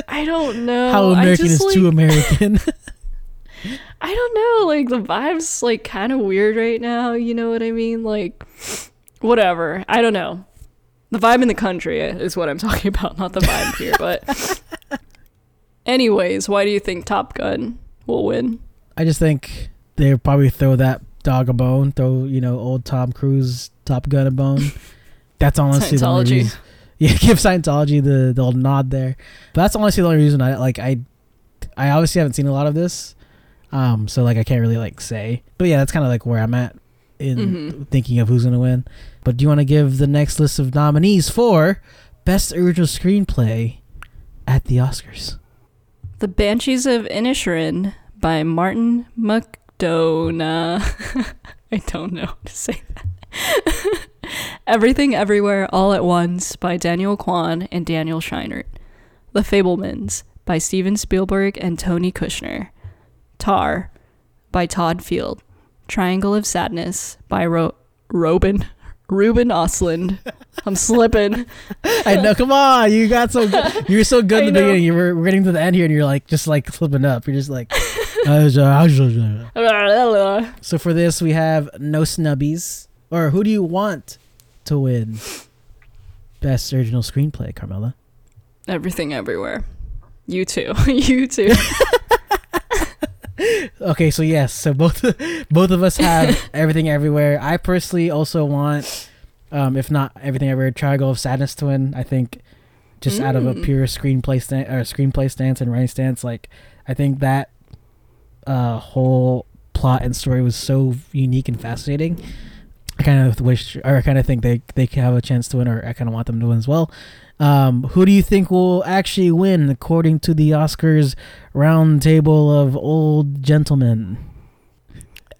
I don't know. how I American just, is like, too American. I don't know. Like the vibe's like kind of weird right now. You know what I mean? Like whatever. I don't know. The vibe in the country is what I'm talking about, not the vibe here. But anyways, why do you think Top Gun will win? I just think they'll probably throw that dog a bone, throw you know old Tom Cruise Top Gun a bone. That's honestly the only reason. Yeah, give Scientology the the old nod there. But that's honestly the only reason I like I I obviously haven't seen a lot of this. Um so like I can't really like say. But yeah, that's kind of like where I'm at in Mhm. thinking of who's going to win. But do you want to give the next list of nominees for best original screenplay at the Oscars? The Banshees of Inisherin by Martin McDonagh. I don't know how to say that. Everything Everywhere All at Once by Daniel Kwan and Daniel Scheinert. The Fabelmans by Steven Spielberg and Tony Kushner. Tar by Todd Field. Triangle of Sadness by Ro- Robin Ruben Östlund. I'm slipping. I know. Come on, you got so good. You were so good in the beginning. You were we're getting to the end here, and you're like just like slipping up. You're just like. Uh, uh, uh. so for this, we have no snubbies. Or who do you want to win best original screenplay, Carmela? Everything Everywhere. You too. you too. Okay, so yes, so both both of us have everything everywhere. I personally also want, um, if not everything everywhere, Triangle of Sadness to win. I think, just out of a Mm. pure screenplay stand or screenplay stance and writing stance, like I think that uh, whole plot and story was so unique and fascinating. I kind of wish, or I kind of think they they can have a chance to win, or I kind of want them to win as well. Um, who do you think will actually win according to the Oscars round table of old gentlemen?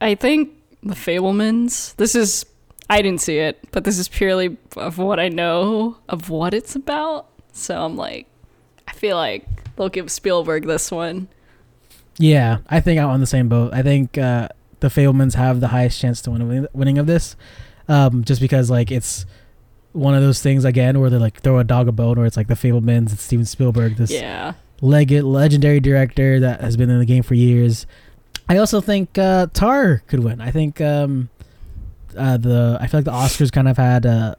I think the Fabelmans. This is I didn't see it, but this is purely of what I know of what it's about. So I'm like, I feel like they'll give Spielberg this one. Yeah, I think I'm on the same boat. I think uh, the Fabelmans have the highest chance to win winning of this, um, just because like it's one of those things again where they like throw a dog a bone, where it's like the Fabelmans, it's Steven Spielberg, this Yeah. leg- legendary director that has been in the game for years. I also think uh, Tar could win. I think um, uh, the I feel like the Oscars kind of had a,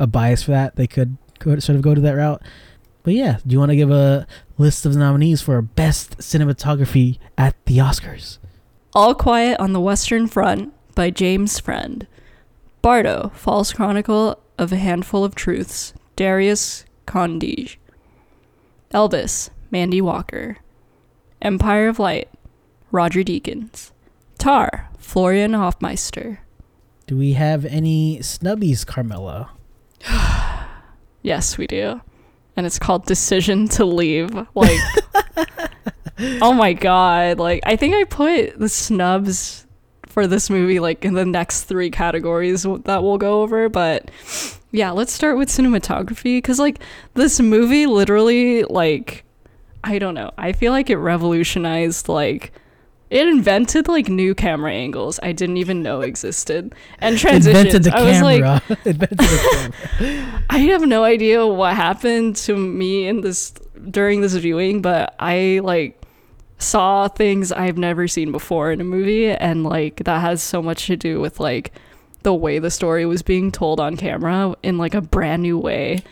a bias for that. They could, could sort of go to that route. But yeah, do you want to give a list of nominees for best cinematography at the Oscars? All Quiet on the Western Front by James Friend. Bardo, False Chronicle of a Handful of Truths, Darius Khondji. Elvis, Mandy Walker. Empire of Light, Roger Deakins. Tar, Florian Hoffmeister. Do we have any snubbies, Carmela? Yes, we do. And it's called Decision to Leave. Like, oh my god. Like, I think I put the snubs for this movie, like, in the next three categories that we'll go over. But yeah, let's start with cinematography. Cause, like, this movie literally, like, I don't know. I feel like it revolutionized, like, it invented like new camera angles I didn't even know existed and transitions. Invented the I was like. Invented the camera. I have no idea what happened to me in this during this viewing, but I like saw things I've never seen before in a movie and like that has so much to do with like the way the story was being told on camera in like a brand new way.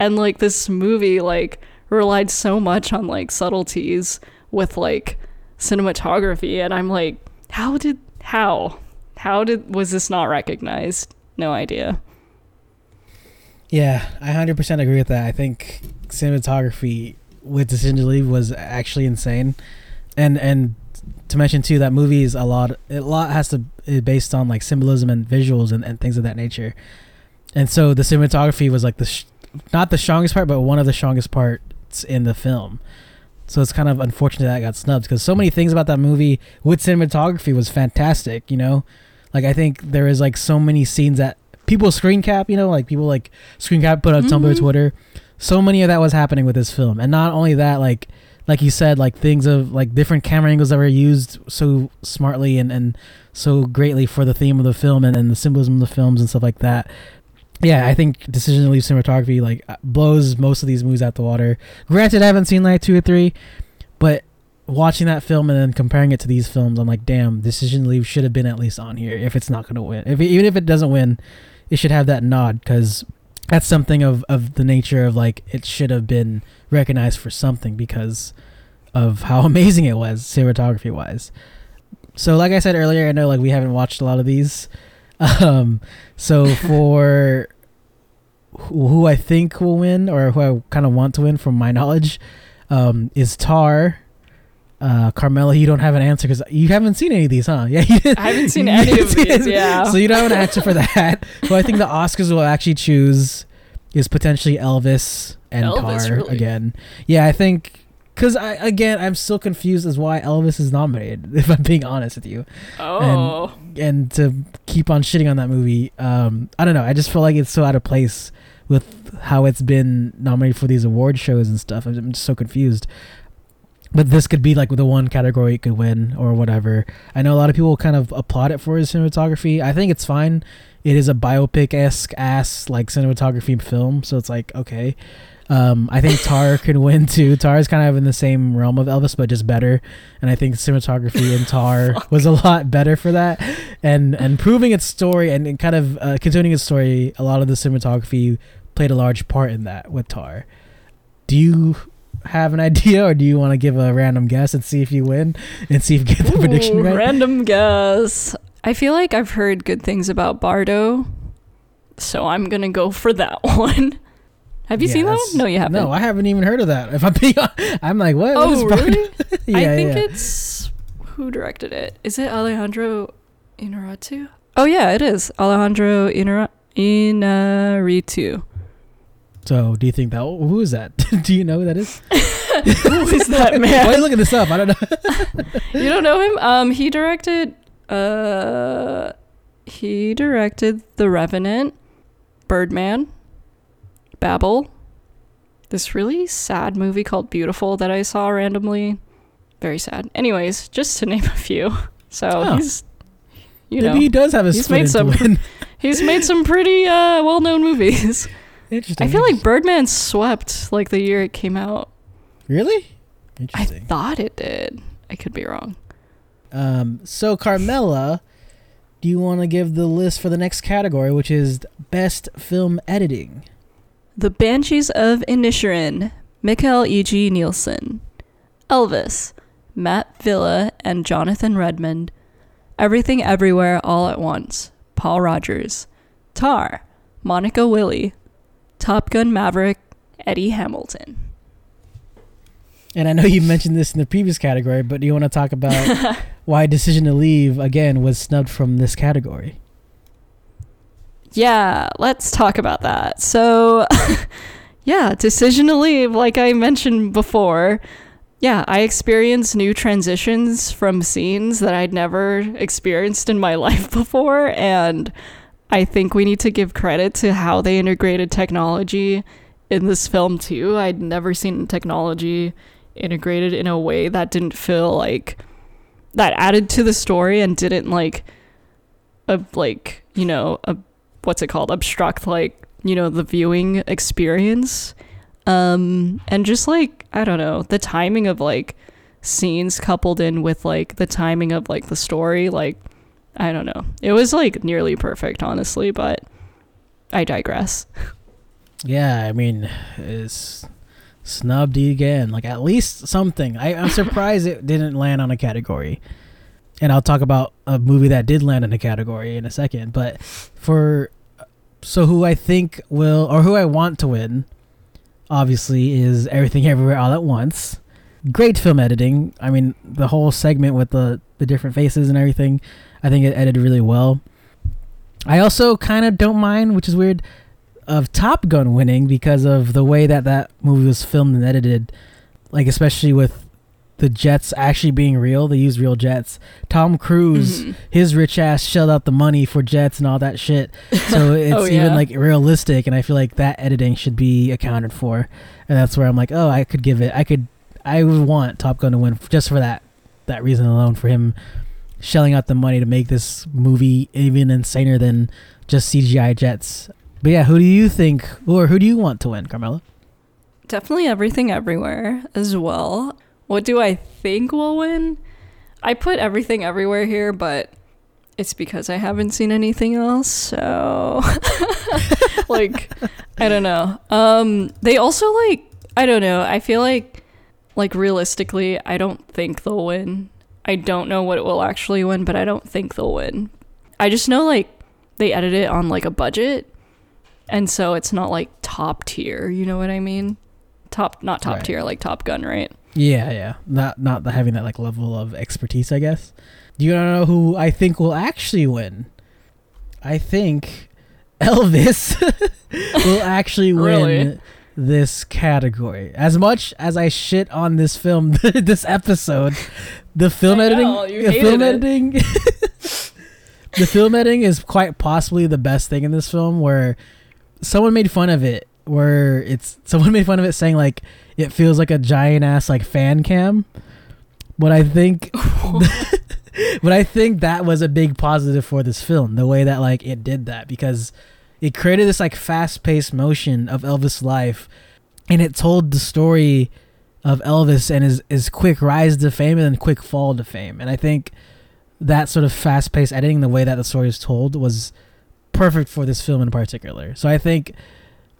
And like this movie like relied so much on like subtleties with like cinematography and I'm like how did how how did was this not recognized? No idea. Yeah, I 100% agree with that. I think cinematography with Decision to Leave was actually insane. And and to mention too that movie is a lot a lot has to is based on like symbolism and visuals and, and things of that nature. And so the cinematography was like the sh- not the strongest part but one of the strongest parts in the film. So it's kind of unfortunate that got snubbed because so many things about that movie with cinematography was fantastic, you know? Like I think there is like so many scenes that people screen cap, you know, like people like screen cap put on mm-hmm. Tumblr, Twitter. So many of that was happening with this film, and not only that, like like you said, like things of like different camera angles that were used so smartly and and so greatly for the theme of the film and, and the symbolism of the films and stuff like that. Yeah, I think Decision to Leave cinematography like uh, blows most of these movies out the water. Granted, I haven't seen like two or three, but watching that film and then comparing it to these films, I'm like, damn, Decision to Leave should have been at least on here if it's not going to win. If even if it doesn't win, it should have that nod because that's something of of the nature of like it should have been recognized for something because of how amazing it was cinematography wise. So like I said earlier, I know like we haven't watched a lot of these. Um, so for who I think will win or who I kind of want to win from my knowledge um, is Tar uh, Carmela, you don't have an answer because you haven't seen any of these, huh? Yeah, I haven't seen any of these. Yeah, so you don't have an answer for that. Who I think the Oscars will actually choose is potentially Elvis and Elvis, Tar really? again. Yeah, I think because I again I'm still confused as why Elvis is nominated. If I'm being honest with you. Oh. And, and to keep on shitting on that movie, um, I don't know. I just feel like it's so out of place with how it's been nominated for these award shows and stuff. I'm just so confused but this could be like the one category it could win or whatever. I know a lot of people kind of applaud it for his cinematography. I think it's fine. It is a biopic esque ass like cinematography film, so it's like okay. Um, I think Tar could win too. Tar is kind of in the same realm of Elvis, but just better. And I think cinematography in Tar was a lot better for that, and and proving its story and, and kind of uh, continuing its story. A lot of the cinematography played a large part in that with Tar. Do you have an idea, or do you want to give a random guess and see if you win and see if you get the Ooh, prediction right? Random guess. I feel like I've heard good things about Bardo, so I'm gonna go for that one. Have you yeah, seen that one? No, you haven't. No, I haven't even heard of that. If I'm being, I'm like, what? Oh, what really? yeah, I think yeah. it's who directed it. Is it Alejandro Inarritu? Oh yeah, it is Alejandro Inarritu. So, do you think that who is that? do you know who that is? who is that man? Why are you looking this up? I don't know. you don't know him? Um, he directed. Uh, he directed The Revenant, Birdman, Babel, this really sad movie called Beautiful that I saw randomly. Very sad. Anyways, just to name a few. So oh. he's, you Maybe know, he does have a. He's made some. he's made some pretty uh, well-known movies. Interesting. I feel like Birdman swept like the year it came out. Really? Interesting. I thought it did. I could be wrong. Um, so Carmela, do you want to give the list for the next category, which is best film editing? The Banshees of Inisherin, Mikkel E.G. Nielsen. Elvis, Matt Villa and Jonathan Redmond. Everything Everywhere All at Once, Paul Rogers. Tar, Monika Willi. Top Gun Maverick, Eddie Hamilton. And I know you mentioned this in the previous category, but do you want to talk about why Decision to Leave again was snubbed from this category? Yeah, let's talk about that. So, yeah, Decision to Leave, like I mentioned before, yeah, I experienced new transitions from scenes that I'd never experienced in my life before. And I think we need to give credit to how they integrated technology in this film too. I'd never seen technology integrated in a way that didn't feel like that added to the story and didn't like a like, you know, a what's it called? obstruct like, you know, the viewing experience. Um and just like, I don't know, the timing of like scenes coupled in with like the timing of like the story, like I don't know. It was like nearly perfect, honestly, but I digress. Yeah, I mean, it's snubbed again. Like at least something. I, I'm surprised it didn't land on a category. And I'll talk about a movie that did land in a category in a second. But for so who I think will or who I want to win, obviously, is Everything Everywhere All at Once. Great film editing. I mean, the whole segment with the the different faces and everything. I think it edited really well. I also kind of don't mind, which is weird, of Top Gun winning because of the way that that movie was filmed and edited, like especially with the jets actually being real. They use real jets. Tom Cruise, Mhm. his rich ass shelled out the money for jets and all that shit. So it's Oh, even like realistic, and I feel like that editing should be accounted for. And that's where I'm like, oh, I could give it. I could. I would want Top Gun to win just for that that reason alone. For him shelling out the money to make this movie even insaner than just CGI jets. But yeah, who do you think, or who do you want to win, Carmela? Definitely everything everywhere as well. What do I think will win? I put everything everywhere here, but it's because I haven't seen anything else. So, like, I don't know. Um, they also like, I don't know. I feel like, like realistically, I don't think they'll win. I don't know what it will actually win, but I don't think they'll win. I just know like they edit it on like a budget, and so it's not like top tier. You know what I mean? Top, not top Right. tier, like Top Gun, right? Yeah, yeah, not not the, having that like level of expertise, I guess. Do you want to know who I think will actually win? I think Elvis will actually win Really? This category. As much as I shit on this film, this episode, the film I editing, know, the film it. editing, the film editing is quite possibly the best thing in this film. Where someone made fun of it, where it's someone made fun of it saying like it feels like a giant ass like fan cam. But I think, but I think that was a big positive for this film, the way that like it did that because it created this like fast paced motion of Elvis' life, and it told the story of Elvis and his his quick rise to fame and then quick fall to fame. And I think that sort of fast paced editing, the way that the story is told, was perfect for this film in particular. So I think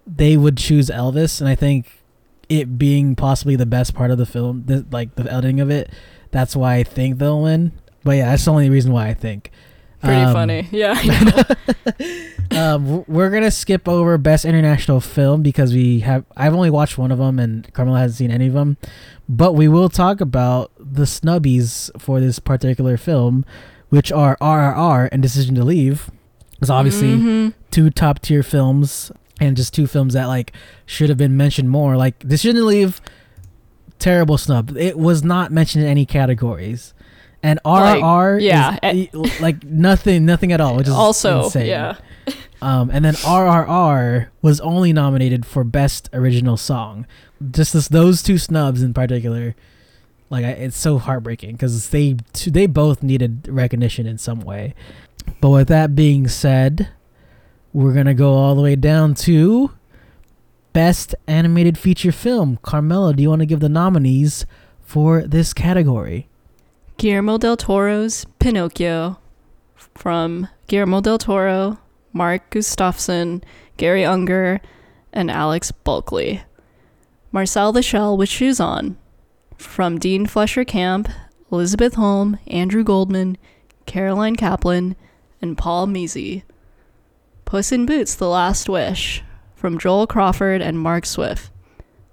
they would choose Elvis, and I think it being possibly the best part of the film, the, like the editing of it, that's why I think they'll win. But yeah, that's the only reason why I think. Pretty Um, funny. Yeah. Um, we're gonna skip over best international film because we have I've only watched one of them and Carmela hasn't seen any of them, but we will talk about the snubbies for this particular film, which are RRR and Decision to Leave. Because obviously Mhm. two top tier films and just two films that like should have been mentioned more. Like Decision to Leave, terrible snub. It was not mentioned in any categories. And Like, RRR, yeah, is, e- like nothing, nothing at all, which is also, insane. yeah. Um, and then RRR was only nominated for Best Original Song. Just this, those two snubs in particular, like I, it's so heartbreaking because they they both needed recognition in some way. But with that being said, we're gonna go all the way down to Best Animated Feature Film. Carmela, do you want to give the nominees for this category? Guillermo del Toro's Pinocchio from Guillermo del Toro, Mark Gustafson, Gary Ungar, and Alex Bulkley. Marcel the Shell with Shoes On from Dean Fleischer Camp, Elizabeth Holm, Andrew Goldman, Caroline Kaplan, and Paul Mezey. Puss in Boots: The Last Wish from Joel Crawford and Mark Swift.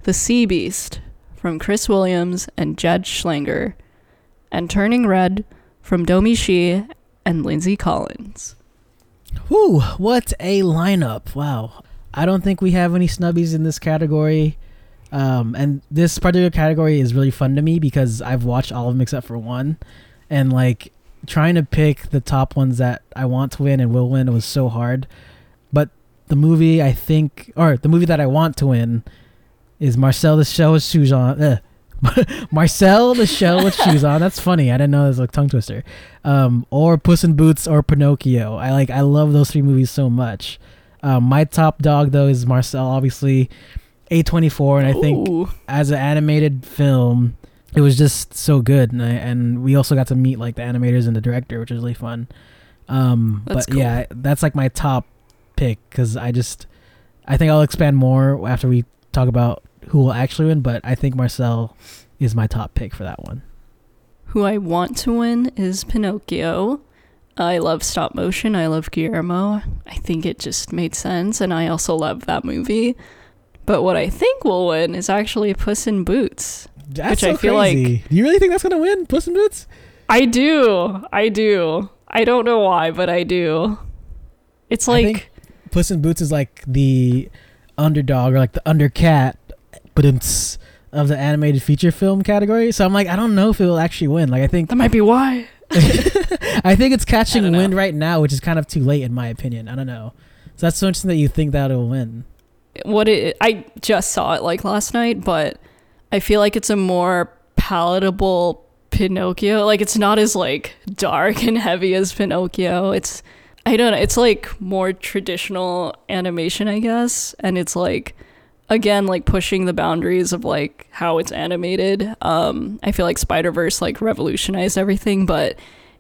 The Sea Beast from Chris Williams and Jed Schlanger and Turning Red from Domee Shi and Lindsay Collins. Whew, what a lineup. Wow. I don't think we have any snubbies in this category. Um, and this particular category is really fun to me because I've watched all of them except for one. And like trying to pick the top ones that I want to win and will win was so hard. But the movie I think, or the movie that I want to win is Marcel the Shell On. Uh, Marcel the Shell with Shoes On. That's funny. I didn't know it was a tongue twister. Um, or Puss in Boots or Pinocchio. I like. I love those three movies so much. Um, my top dog though is Marcel, obviously. A24, and I think Ooh. as an animated film, it was just so good, and I, and we also got to meet like the animators and the director, which was really fun. Um, but yeah, that's like my top pick because I just I think I'll expand more after we talk about who will actually win. But I think Marcel is my top pick for that one. Who I want to win is Pinocchio. I love stop motion. I love Guillermo. I think it just made sense, and I also love that movie. But what I think will win is actually Puss in Boots. That's Which I feel crazy. Do you really think that's gonna win, Puss in Boots? I do. I do. I don't know why, but I do. It's like Puss in Boots is like the underdog or like the undercat, but it's of the animated feature film category. So I'm like, I don't know if it will actually win. Like I think that might be why. I think it's catching wind right now, which is kind of too late in my opinion. I don't know. So that's so interesting that you think that it'll win. What it I just saw it like last night, but I feel like it's a more palatable Pinocchio. Like it's not as like dark and heavy as Pinocchio. It's I don't know. It's like more traditional animation, I guess, and it's like again like pushing the boundaries of like how it's animated. Um I feel like Spider-Verse like revolutionized everything, but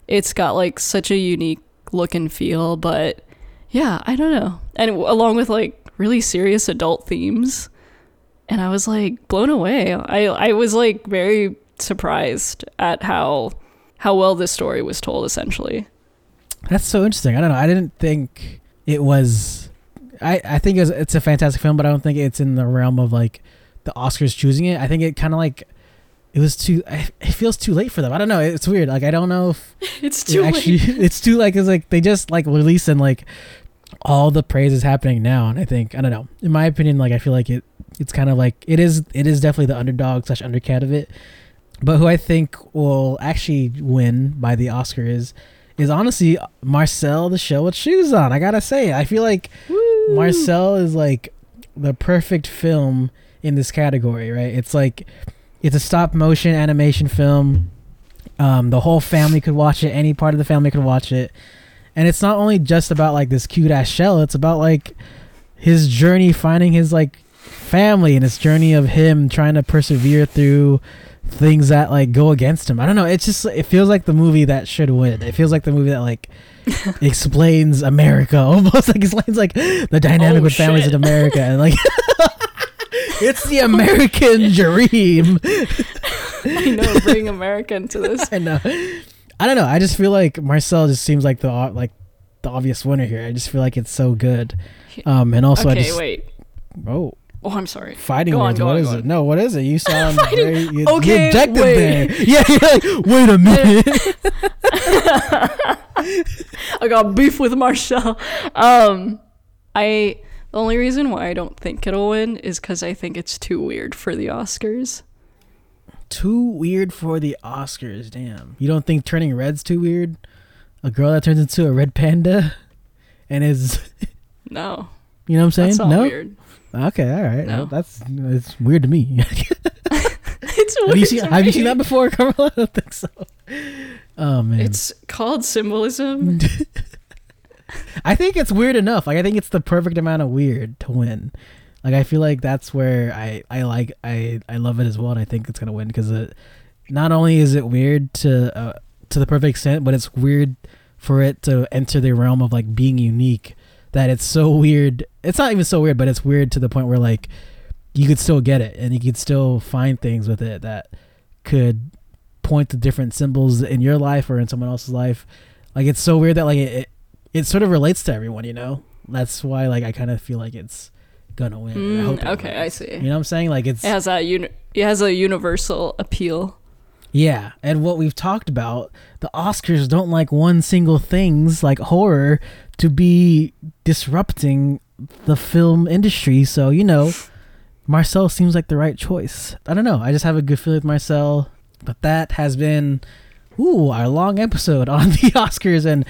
it's got like such a unique look and feel, but yeah, I don't know. And along with like really serious adult themes. And I was like blown away. I I was like very surprised at how how well this story was told essentially. That's so interesting. I don't know. I didn't think it was. I I think it was, it's a fantastic film, but I don't think it's in the realm of like the Oscars choosing it. I think it kind of like it was too. It feels too late for them. I don't know. It's weird. Like I don't know if It's it too actually late. it's too like it's like they just like release and like all the praise is happening now and i think i don't know in my opinion like i feel like it it's kind of like it is it is definitely the underdog slash undercat of it but who i think will actually win by the oscar is is honestly marcel the show with shoes on i gotta say i feel like Woo. Marcel is like the perfect film in this category right? It's like it's a stop motion animation film. Um, the whole family could watch it. Any part of the family could watch it. And it's not only just about like this cute ass shell. It's about like his journey finding his like family and his journey of him trying to persevere through things that like go against him. I don't know. It's just it feels like the movie that should win. It feels like the movie that like explains america almost like explains like the dynamic Oh, with families in america and like it's the american dream I know bring America into this. I know. I don't know. I just feel like Marcel just seems like the like the obvious winner here. I just feel like it's so good. Um, and also I just wait. oh Oh, I'm sorry. fighting Go on, words. go What on, is it? No, what is it? You sound Fighting- very you, you Okay, objected wait. there. Yeah, you're like, wait a minute. I got beef with Marshall. Um, I the only reason why I don't think it'll win is because I think it's too weird for the Oscars. too weird for the Oscars. Damn. You don't think turning red's too weird? A girl that turns into a red panda and is No, you know what I'm saying? no. weird. Okay, all right. No. Well, that's it's weird to me. It's have you seen Have you seen that before, Carmela? I don't think so. Oh man. It's called symbolism. I think it's weird enough. Like I think it's the perfect amount of weird to win. Like I feel like that's where I I like I I love it as well, and I think it's gonna win because it not only is it weird to uh, to the perfect extent, but it's weird for it to enter the realm of like being unique. That it's so weird. It's not even so weird, but it's weird to the point where like you could still get it, and you could still find things with it that could point to different symbols in your life or in someone else's life. Like it's so weird that like it, it it sort of relates to everyone, you know. That's why like I kind of feel like it's gonna win. I Mm, it okay, I see. You know what I'm saying? Like it's It has a uni- It has a universal appeal. Yeah, and what we've talked about, the Oscars don't like one single things like horror to be disrupting the film industry. So you know, Marcel seems like the right choice. I don't know. I just have a good feeling with Marcel. But that has been ooh our long episode on the Oscars and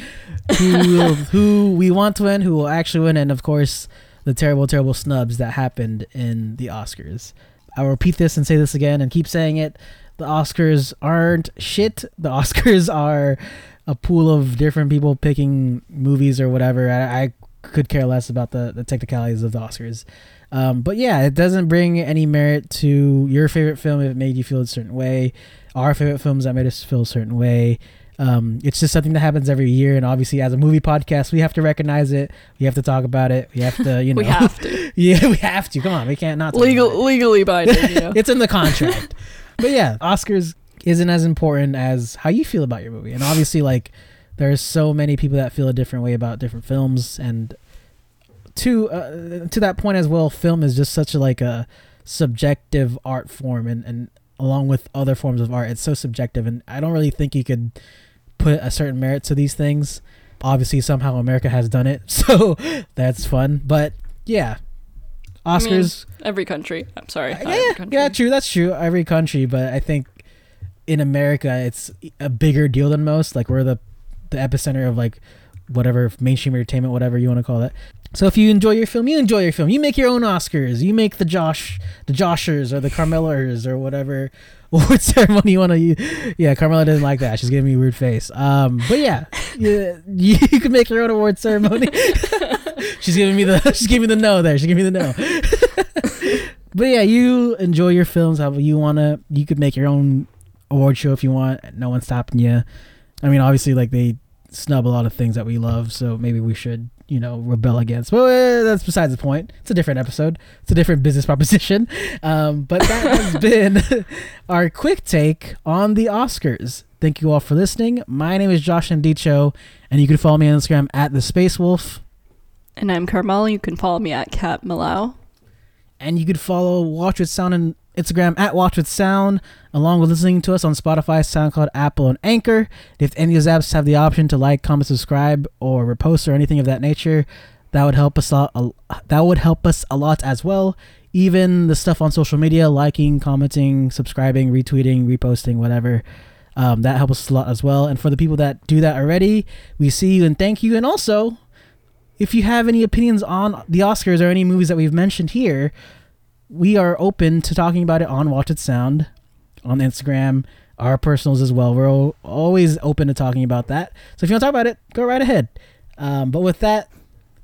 who will, who we want to win, who will actually win, and of course the terrible, terrible snubs that happened in the Oscars. I will repeat this and say this again and keep saying it. The Oscars aren't shit. The Oscars are a pool of different people picking movies or whatever. I, I could care less about the, the technicalities of the Oscars. Um, but yeah, it doesn't bring any merit to your favorite film if it made you feel a certain way. Our favorite films that made us feel a certain way. Um, it's just something that happens every year, and obviously, as a movie podcast, we have to recognize it. We have to talk about it. We have to, you know, we have to. yeah, we have to. Come on, we can't not talk about it. Legal, legally binding. You know? it's in the contract. But yeah, Oscars isn't as important as how you feel about your movie. And obviously, like, there's so many people that feel a different way about different films. And to uh, to that point as well, film is just such a like a subjective art form, and and along with other forms of art, it's so subjective. And I don't really think you could put a certain merit to these things. Obviously, somehow America has done it, so that's fun. But yeah, Oscars. every country. I'm sorry. not yeah, yeah, true. That's true. Every country, but I think in America, it's a bigger deal than most. Like we're the the epicenter of like whatever mainstream entertainment, whatever you want to call it. So if you enjoy your film, you enjoy your film. You make your own Oscars. You make the Josh, the Joshers, or the Carmelas, or whatever award ceremony you want to use. Yeah, Carmela doesn't like that. She's giving me a weird face. Um, but yeah, you, you can make your own award ceremony. she's giving me the she's giving me the no there. She's giving me the no. but yeah, you enjoy your films how you wanna. You could make your own award show if you want. No one's stopping you. I mean, obviously, like they snub a lot of things that we love, so maybe we should, you know, rebel against. But uh, that's besides the point. It's a different episode. It's a different business proposition. Um, but that has been our quick take on the Oscars. Thank you all for listening. My name is Josh Andicho, and you can follow me on Instagram at the Space Wolf. And I'm Carmel. You can follow me at Cat Malau. And you could follow Watch with Sound on Instagram at Watch with Sound, along with listening to us on Spotify, SoundCloud, Apple, and Anchor. If any of those apps have the option to like, comment, subscribe, or repost or anything of that nature, that would help us a lot. That would help us a lot as well. Even the stuff on social media, liking, commenting, subscribing, retweeting, reposting, whatever. Um, that helps us a lot as well. And for the people that do that already, we see you and thank you. And also, if you have any opinions on the Oscars or any movies that we've mentioned here, we are open to talking about it on Watch with Sound, on Instagram, our personals as well. We're always open to talking about that. So if you want to talk about it, go right ahead. Um, but with that,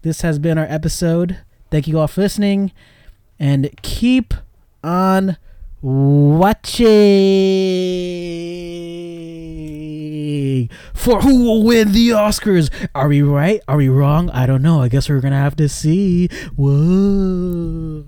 this has been our episode. Thank you all for listening, and keep on watching for who will win the Oscars. Are we right? Are we wrong? I don't know. I guess we're gonna have to see. Whoa.